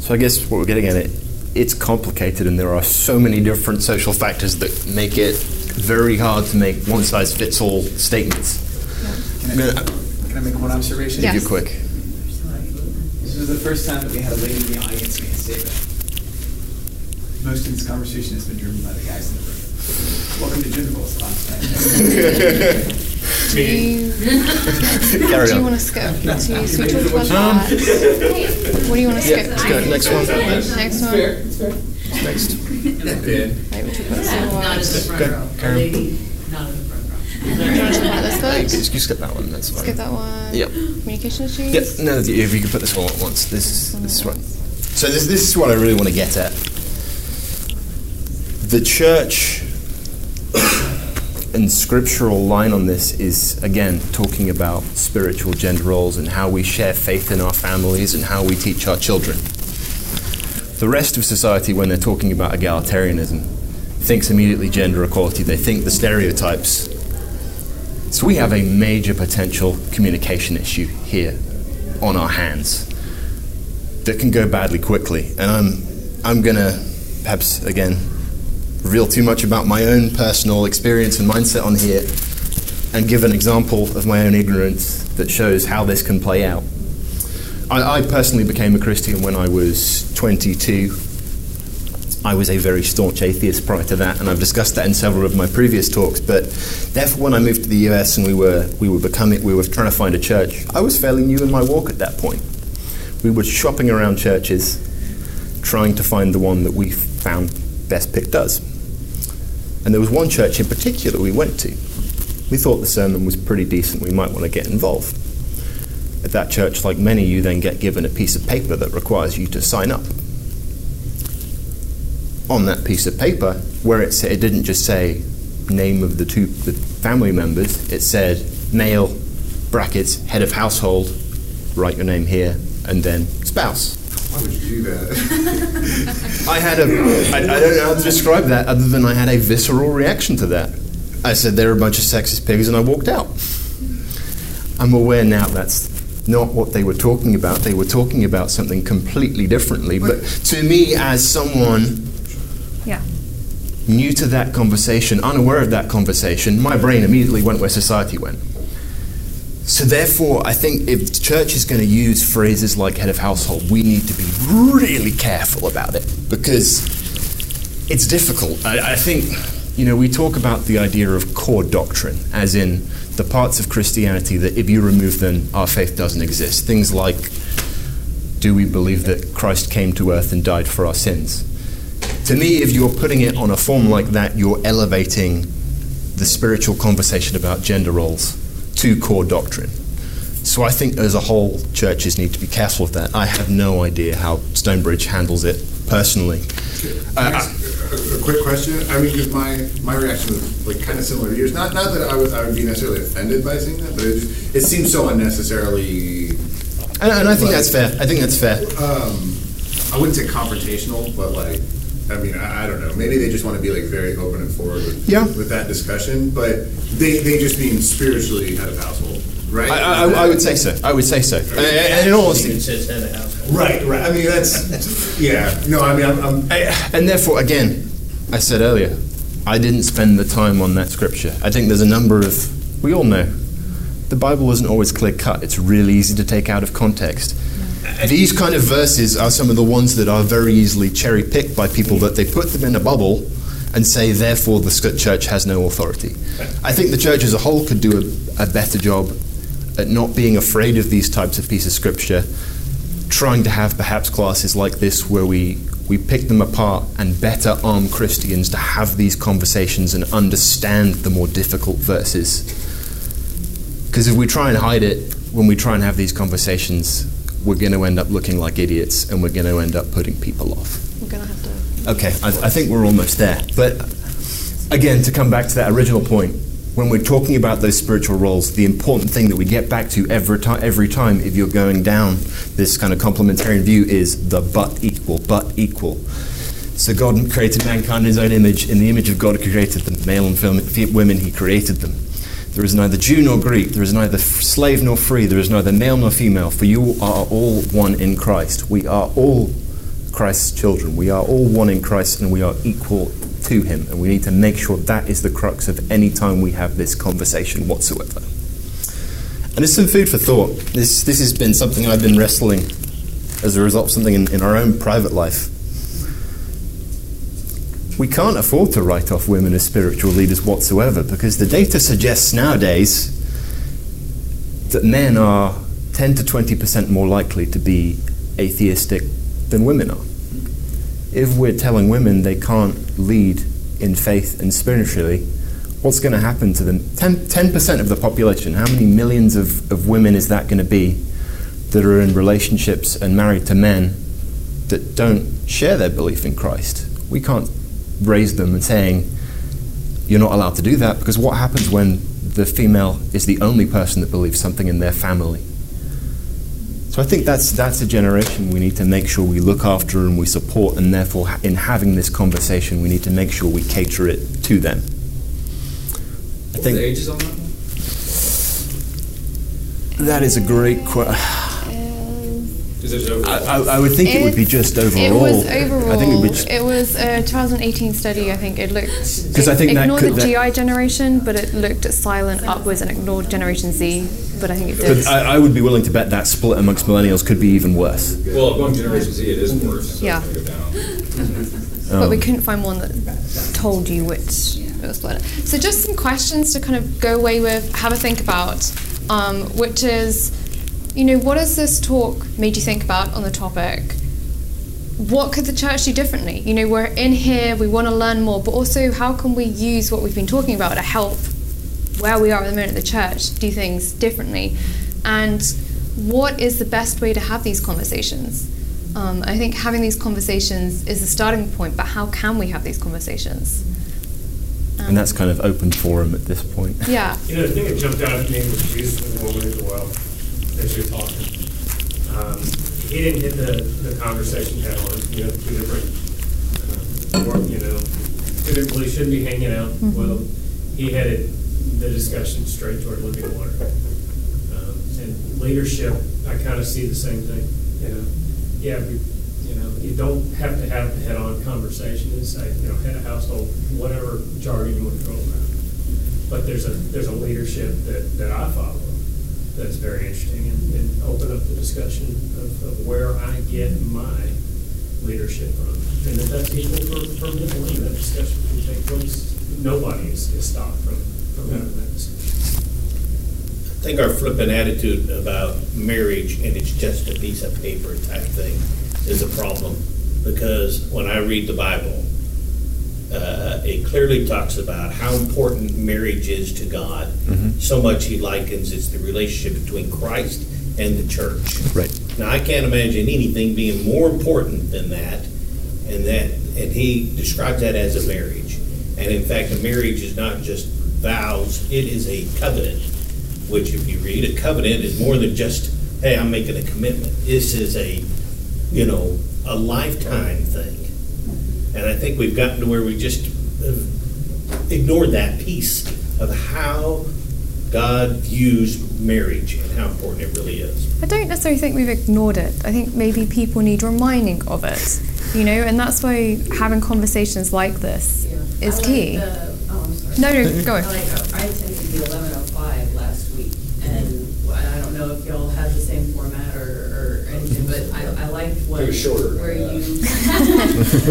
So I guess what we're getting at it, it's complicated, and there are so many different social factors that make it very hard to make one size fits all statements. Can I, can I make one observation? If you're quick. This was the first time that we had a lady in the audience make a statement. Most of this conversation has been driven by the guys in the room. Welcome to Gender Roles class. Do you, Carry do you on. want to skip? Do you, so we ready talked about what that. What do you want to skip let's go. Next one. Next one. fair. It's fair. Next. Like we talked about civil Not in the rights. Go, row. A Karen. lady, not in the front row. Do you want to talk about this You first? you skip that one, that's fine. Skip that one. Yep. Communication issues. Yep, no, if you could put this all at once. This is this is one. So this this is what I really want to get at. The church and scriptural line on this is again talking about spiritual gender roles and how we share faith in our families and how we teach our children. The rest of society, when they're talking about egalitarianism, thinks immediately gender equality. They think the stereotypes. So we have a major potential communication issue here on our hands that can go badly quickly. And I'm I'm gonna perhaps again reveal too much about my own personal experience and mindset on here and give an example of my own ignorance that shows how this can play out. I, I personally became a Christian when I was 22. I was a very staunch atheist prior to that, and I've discussed that in several of my previous talks. But therefore, when I moved to the US and we were we were becoming we were trying to find a church, I was fairly new in my walk at that point. We were shopping around churches, trying to find the one that we found best pick does. And there was one church in particular we went to. We thought the sermon was pretty decent. We might want to get involved. At that church, like many, you then get given a piece of paper that requires you to sign up on that piece of paper where it said it didn't just say name of the two the family members it said male brackets head of household write your name here and then spouse Why would you do that? I had a I, I don't know how to describe that other than I had a visceral reaction to that I said they're a bunch of sexist pigs and I walked out I'm aware now that's not what they were talking about they were talking about something completely differently but to me as someone Yeah. new to that conversation, unaware of that conversation, my brain immediately went where society went. So, therefore, I think if the church is going to use phrases like head of household, we need to be really careful about it because it's difficult. I, I think, you know, we talk about the idea of core doctrine, as in the parts of Christianity that if you remove them, our faith doesn't exist. Things like do we believe that Christ came to earth and died for our sins? To me, if you're putting it on a form like that, you're elevating the spiritual conversation about gender roles to core doctrine. So I think as a whole, churches need to be careful of that. I have no idea how Stonebridge handles it personally. Uh, a, a quick question. I mean, because my my reaction was like kind of similar to yours. Not not that I would I would be necessarily offended by saying that, but it just, it seems so unnecessarily. and, and I think that's fair. I think that's fair. Um, I wouldn't say confrontational, but like. I mean, I, I don't know. Maybe they just want to be like very open and forward with, Yeah. with that discussion, but they, they just mean spiritually head of household, right? I, I, I would say so. I would say so. And- and in all honesty, says head of household. Right, right. I mean, that's yeah. No, I mean, I'm, I'm I- and therefore, again, I said earlier, I didn't spend the time on that scripture. I think there's a number of, we all know, the Bible isn't always clear cut. It's really easy to take out of context. These kind of verses are some of the ones that are very easily cherry picked by people that they put them in a bubble and say, therefore, the church has no authority. I think the church as a whole could do a, a better job at not being afraid of these types of pieces of scripture trying to have perhaps classes like this where we, we pick them apart and better arm Christians to have these conversations and understand the more difficult verses. Because if we try and hide it, when we try and have these conversations, we're going to end up looking like idiots and we're going to end up putting people off. We're gonna have to. Okay, I, I think we're almost there. But again, to come back to that original point, when we're talking about those spiritual roles, the important thing that we get back to every, ti- every time if you're going down this kind of complementarian view is the but equal, but equal. So God created mankind in his own image. In the image of God, he created them. Male and female, women, he created them. There is neither Jew nor Greek. There is neither slave nor free. There is neither male nor female. For you are all one in Christ. We are all Christ's children. We are all one in Christ and we are equal to Him. And we need to make sure that is the crux of any time we have this conversation whatsoever. And it's some food for thought. This, this has been something I've been wrestling as a result of something in, in our own private life. We can't afford to write off women as spiritual leaders whatsoever because the data suggests nowadays that men are 10 to 20% more likely to be atheistic than women are. If we're telling women they can't lead in faith and spiritually, what's going to happen to them? 10, 10% of the population, how many millions of, of women is that going to be that are in relationships and married to men that don't share their belief in Christ? We can't raise them and saying, you're not allowed to do that because what happens when the female is the only person that believes something in their family? So I think that's that's a generation we need to make sure we look after and we support, and therefore, in having this conversation, we need to make sure we cater it to them. I think the ages on that that is a great question. Is it over? I, I, I would think it would be just overall. It was overall. I think it would be just, it was a 2018 study. I think it looked. 'Cause I think it that ignored could- the that- GI generation, but it looked at silent upwards and ignored Generation Z. But I think it did. I, I would be willing to bet that split amongst millennials could be even worse. Well, going Generation Z, it is worse. so Yeah. it'll go down. but we Um, couldn't find one that told you which it was split. So just some questions to kind of go away with, have a think about, um, which is, you know, what has this talk made you think about on the topic? What could the church do differently? You know, we're in here, we want to learn more, but also how can we use what we've been talking about to help where we are at the moment at the church do things differently? And what is the best way to have these conversations? Um, I think having these conversations is the starting point, but how can we have these conversations? and that's kind of open forum at this point. Yeah. You know, the thing that jumped out at me was Jesus with the woman at the well, as you're talking. Um, he didn't hit the, the conversation head on, you know, two different, uh, or, you know, two different shouldn't be hanging out. Well, he headed the discussion straight toward living water. Um, and leadership, I kind of see the same thing, you know. Yeah, we, you know, you don't have to have the head-on conversation and say, you know, head of household, whatever jargon you want to throw around. But there's a, there's a leadership that, that I follow that's very interesting and, and open up the discussion of, of where I get my leadership from. And if that's equal for, everyone, that discussion can take place. Nobody is, is stopped from, from having that discussion. I think our flippant attitude about marriage and it's just a piece of paper type thing is a problem. Because when I read the Bible, uh, it clearly talks about how important marriage is to God. So much he likens it's the relationship between Christ and the church. Right. Now I can't imagine anything being more important than that, and that and he describes that as a marriage. And in fact, a marriage is not just vows; it is a covenant. Which, if you read, a covenant is more than just hey, I'm making a commitment. This is a you know a lifetime thing, and I think we've gotten to where we just ignored that piece of how God views marriage and how important it really is. I don't necessarily think we've ignored it. I think maybe people need reminding of it, you know, and that's why having conversations like this is I like key. the- oh, I'm sorry. No, no, go. I like, I attended the eleven oh five last week, and I don't know if y'all had the same format or, or anything, but I, I liked was shorter. Where you,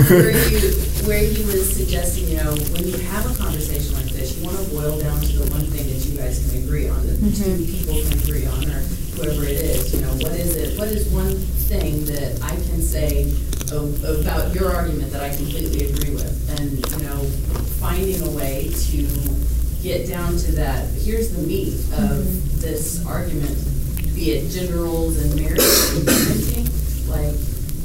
where you, where he was suggesting, you know, when you have a conversation like this, you wanna boil down to the one thing that you guys can agree on, that the two mm-hmm. people can agree on, or whoever it is, you know, what is it, what is one thing that I can say a- about your argument that I completely agree with? And, you know, finding a way to get down to that, here's the meat of mm-hmm. this argument, be it gender roles and marriage and parenting, like,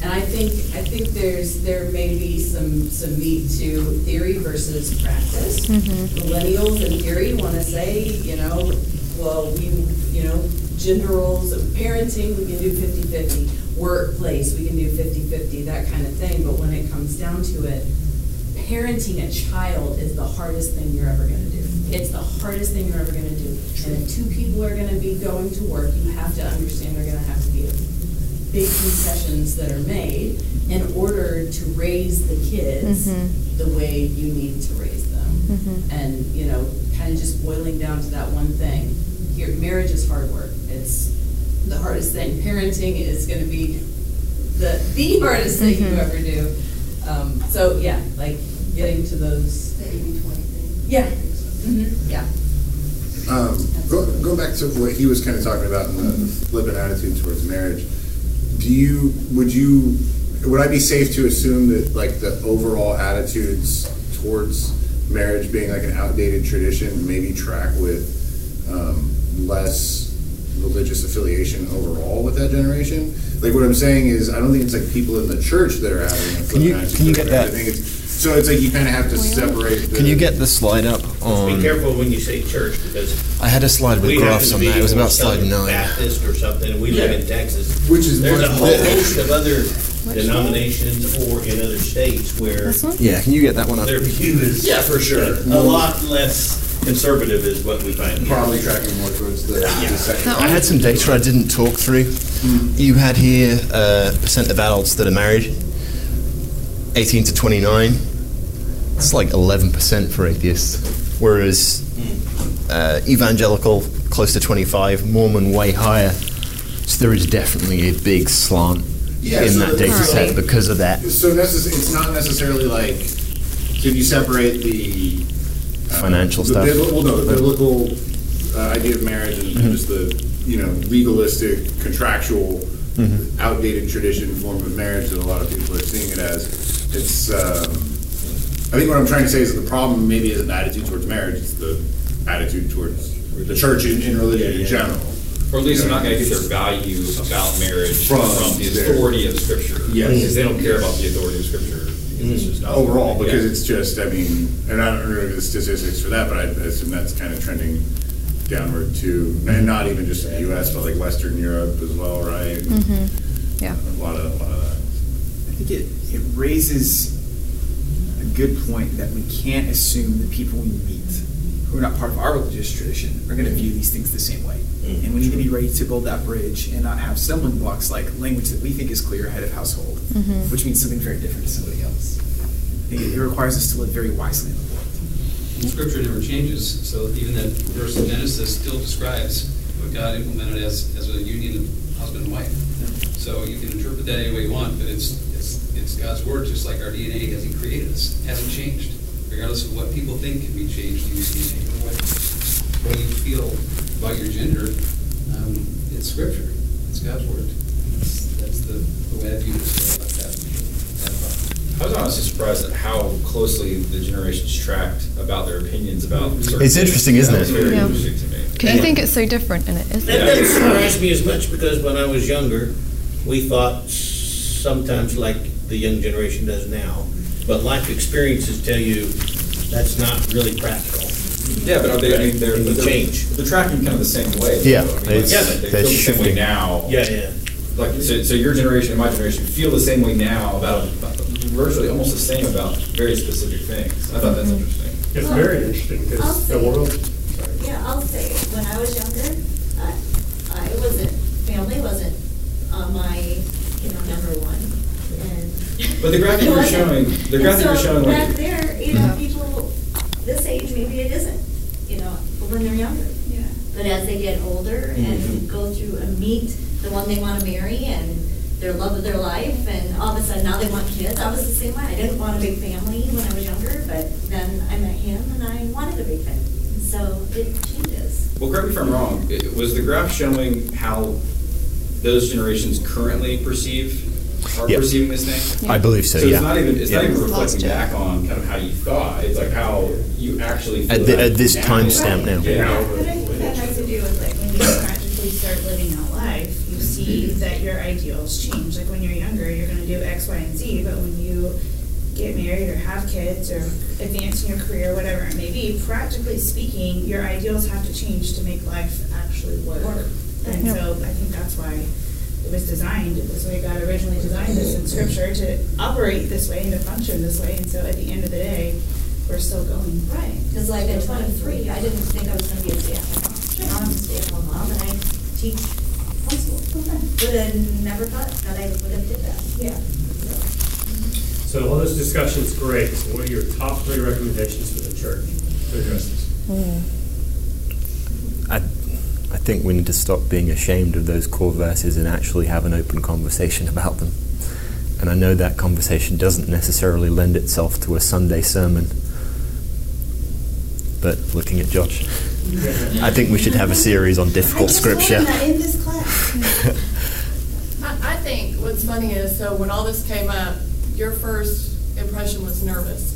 and I think, I think there's, there may be some, some meat to theory versus practice. Mm-hmm. Millennials in theory wanna say, you know, well, we, you know, gender roles, of parenting, we can do 50-50. Workplace, we can do 50-50, that kind of thing, but when it comes down to it, parenting a child is the hardest thing you're ever gonna do. It's the hardest thing you're ever gonna do. And if two people are gonna be going to work, you have to understand they're gonna have to be big concessions that are made in order to raise the kids Mhm. the way you need to raise them. Mhm. And, you know, kind of just boiling down to that one thing. Here, marriage is hard work. It's the hardest thing. Parenting is gonna be the, the hardest thing you Mhm. ever do. Um, so, yeah, like, getting to those. The eighty-twenty thing. Yeah, mhm, yeah. Um, go, go back to what he was kind of talking about in the flippant attitude towards marriage. Do you, would you, would I be safe to assume that like the overall attitudes towards marriage being like an outdated tradition maybe track with um, less religious affiliation overall with that generation? Like what I'm saying is, I don't think it's like people in the church that are having a Can you- can you get that? I think it's, so it's like you kind of have to separate. The, Can you get the slide up on? Be careful when you say church, because I had a slide with we happen graphs to on be that. It was about slide Southern nine. Baptist or something, and we live in Texas. Which is There's a much whole more- host of other denominations or in other states where This one? Yeah, can you get that one up? their view is. Yeah, for sure. A lot less conservative is what we find. here. Probably tracking more towards the, the second. I had some data I didn't talk through. You had here uh, percent of adults that are married, 18 to 29. It's like 11% for atheists, whereas uh, evangelical close to 25, Mormon way higher. So there is definitely a big slant Yeah, in so that data set because of that. So necess- it's not necessarily like, so if you separate the. uh, Financial the stuff. bibli- Well, no, the biblical uh, idea of marriage and Mhm. just the, you know, legalistic, contractual, Mhm. outdated tradition form of marriage that a lot of people are seeing it as. It's, um, I think what I'm trying to say is that the problem maybe isn't the attitude towards marriage, it's the attitude towards the church in, in religion in general. Or at least they're not gonna get their value about marriage From from the there. authority of scripture. Yes. Because they don't care about the authority of scripture. because it's just not- overall, because Yeah. it's just, I mean, and I don't know the statistics for that, but I assume that's kind of trending downward too, and not even just in the U.S., but like Western Europe as well, right? Mhm. Yeah. A lot of, a lot of that. I think it, it raises a good point that we can't assume the people we meet who are not part of our religious tradition are going to view these things the same way. Mm, And we need to be ready to build that bridge and not have stumbling blocks like language that we think is clear ahead of household, Mhm. which means something very different to somebody else. It, it requires us to live very wisely in the world. Scripture never changes, so even that verse in Genesis still describes what God implemented as, as a union of husband and wife. So you can interpret that any way you want, but it's, it's, it's God's word, just like our DNA as He created us, It hasn't changed. Regardless of what people think can be changed in your DNA, or what, what you feel about your gender, um, it's Scripture, it's God's word. That's, that's the, the way I view this, like that. that. I was honestly surprised at how closely the generations tracked about their opinions about certain It's interesting, isn't it? very Yeah. interesting to me. Because you think it's so different, and it That isn't. doesn't surprise me as much because when I was younger, we thought sometimes like the young generation does now. But life experiences tell you that's not really practical. Yeah, but are they, I mean, they're, And you they're, change. they're tracking kind of the same way. Yeah, though. I mean, it's- like, they feel the same way now. Yeah, yeah. Like, so, so your generation and my generation feel the same way now about, about virtually almost the same about very specific things. I thought that's interesting. It's very interesting because the say- world, Yeah, I'll say, when I was younger, I, I wasn't, family wasn't on my, you know, number one. And But the graphic It you were wasn't. showing, the And graphic you were so showing, Back like, there, you know, hmm. people, this age, maybe it isn't, you know, when they're younger. Yeah. But as they get older and hmm. go through and meet the one they want to marry and their love of their life, and all of a sudden now they want kids. I was the same way. I didn't want a big family when I was younger, but then I met him and I wanted a big family. So it changes. well, correct me if I'm wrong, it- was the graph showing how those generations currently perceive, are Yeah. perceiving this thing? I believe so, So yeah. it's not even, it's not Yeah. even reflecting Lost it. back on kind of how you thought, it's like how you actually feel At the- that at this now. timestamp now. Yeah. But I think that has to do with like when you practically start living out life. You see that your ideals change. Like when you're younger, you're going to do X, Y, and Z, but when you get married or have kids or advance in your career, whatever it may be, practically speaking, your ideals have to change to make life actually work. And Yep. so I think that's why it was designed this way. God originally designed this in Scripture to operate this way and to function this way. And so at the end of the day, we're still going. Right, because like at twenty-three, I didn't think I was gonna be a stay-at-home mom. Now I'm a stay-at-home mom and I teach homeschool. Would have never thought that I would have did that. Yeah. So all this discussion's great. So what are your top three recommendations for the church to address this? Mm-hmm. I, I think we need to stop being ashamed of those core verses and actually have an open conversation about them. And I know that conversation doesn't necessarily lend itself to a Sunday sermon. But looking at Josh, I think we should have a series on difficult scripture. in this class. I, I think what's funny is, so when all this came up, your first impression was nervous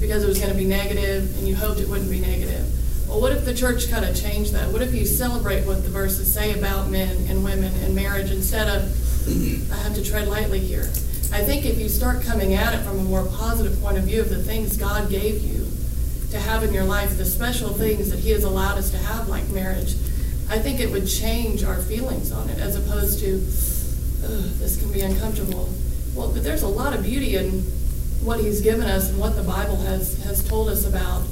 because it was going to be negative and you hoped it wouldn't be negative. Well, what if the church kind of changed that? What if you celebrate what the verses say about men and women and marriage instead of, I have to tread lightly here? I think if you start coming at it from a more positive point of view of the things God gave you to have in your life, the special things that He has allowed us to have, like marriage, I think it would change our feelings on it as opposed to, this can be uncomfortable. Well, but there's a lot of beauty in what He's given us and what the Bible has, has told us about,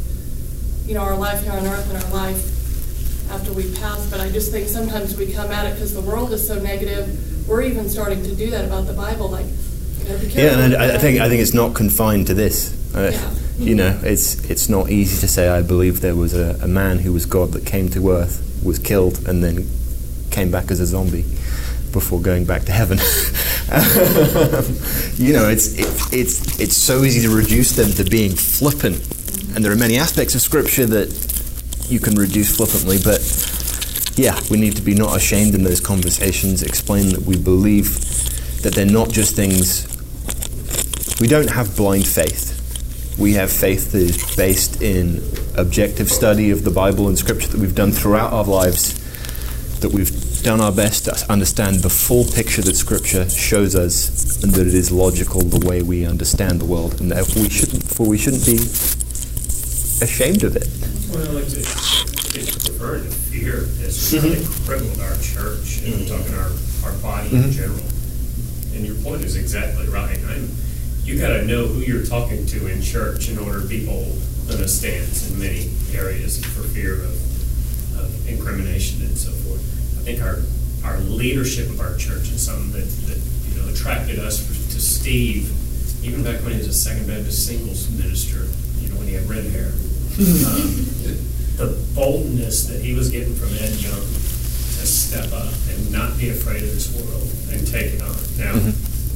you know, our life here on earth and our life after we pass. But I just think sometimes we come at it because the world is so negative. We're even starting to do that about the Bible, like, you know, be Yeah, and I, I think I think it's not confined to this. Uh, You know, it's it's not easy to say. I believe there was a, a man who was God that came to Earth, was killed, and then came back as a zombie before going back to heaven. you know, it's it, it's it's so easy to reduce them to being flippant, and there are many aspects of Scripture that you can reduce flippantly, but yeah, we need to be not ashamed in those conversations, explain that we believe that they're not just things. We don't have blind faith. We have faith that is based in objective study of the Bible and Scripture that we've done throughout our lives, that we've done our best to understand the full picture that Scripture shows us, and that it is logical the way we understand the world, and therefore we shouldn't, for we shouldn't be ashamed of it. Well, I like to, to fear has really crippled our church, and I'm talking our, our body in Mhm. general. And your point is exactly right. I'm, you got to know who you're talking to in church in order to be bold in a stance in many areas for fear of, of incrimination and so forth. I think our our leadership of our church is something that, that you know attracted us to Steve, even back when he was a Second Baptist singles minister. When he had red hair. um, the boldness that he was getting from Ed Young to step up and not be afraid of this world and take it on. Now,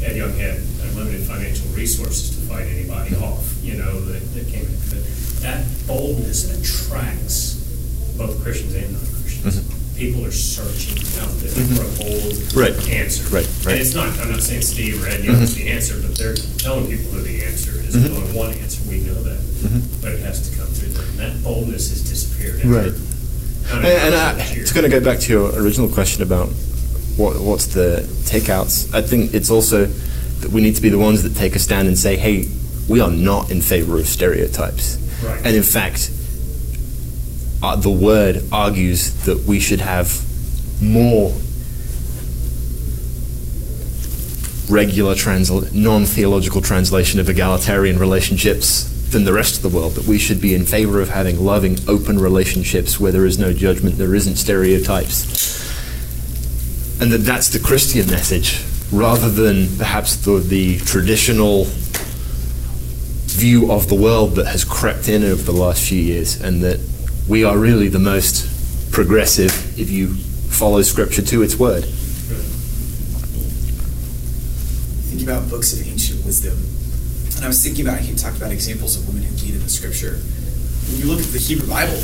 Ed Young had unlimited financial resources to fight anybody off, you know, that, that came in. But that boldness attracts both Christians and non-Christians. People are searching out there Mhm. for a bold Right. answer. Right, right. And it's not, I'm not saying Steve or Ed Young is Mhm. the answer, but they're telling people who the answer is. Mhm. There's only one answer, we know that. Mhm. But it has to come through them. And that boldness has disappeared. after Right. And, and I, it's going to go back to your original question about what, what's the takeouts. I think it's also that we need to be the ones that take a stand and say, hey, we are not in favor of stereotypes. Right. And in fact, uh, the word argues that we should have more regular transla- non-theological translation of egalitarian relationships than the rest of the world that we should be in favor of having loving open relationships where there is no judgment there isn't stereotypes. And that that's the christian message rather than perhaps the, the traditional view of the world that has crept in over the last few years and that we are really the most progressive if you follow scripture to its word. Think about books of ancient wisdom. And I was thinking about, he talked about examples of women who lead in the scripture. When you look at the Hebrew Bible,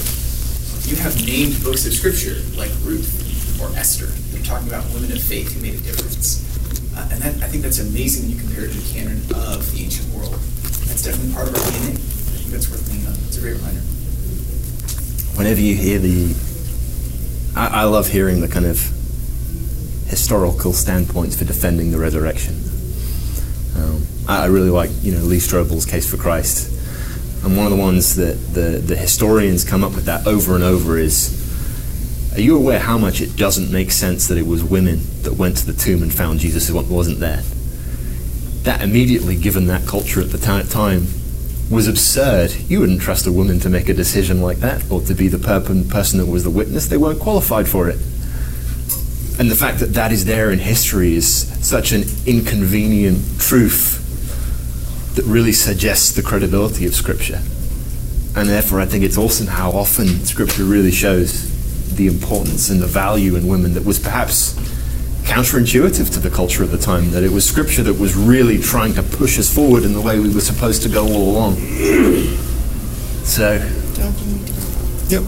you have named books of scripture like Ruth or Esther. They're talking about women of faith who made a difference. Uh, and that, I think that's amazing when you compare it to the canon of the ancient world. That's definitely part of our DNA. I think that's worth on. It's a great reminder. whenever you hear the I, I love hearing the kind of historical standpoints for defending the resurrection. Um, I, really like, you know, Lee Strobel's Case for Christ. And one of the ones that the, the historians come up with that over and over is Are you aware how much it doesn't make sense that it was women that went to the tomb and found Jesus who wasn't there? That immediately, given that culture at the ti- time, was absurd. You wouldn't trust a woman to make a decision like that or to be the per- person that was the witness. They weren't qualified for it. And the fact that that is there in history is such an inconvenient truth that really suggests the credibility of Scripture. And therefore, I think it's awesome how often Scripture really shows the importance and the value in women that was perhaps counterintuitive to the culture of the time, that it was Scripture that was really trying to push us forward in the way we were supposed to go all along. So, yep.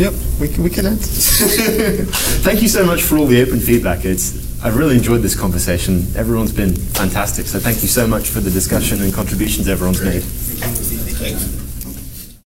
Yep, we can, we can end. Thank you so much for all the open feedback. It's I've really enjoyed this conversation. Everyone's been fantastic. So thank you so much for the discussion and contributions everyone's made.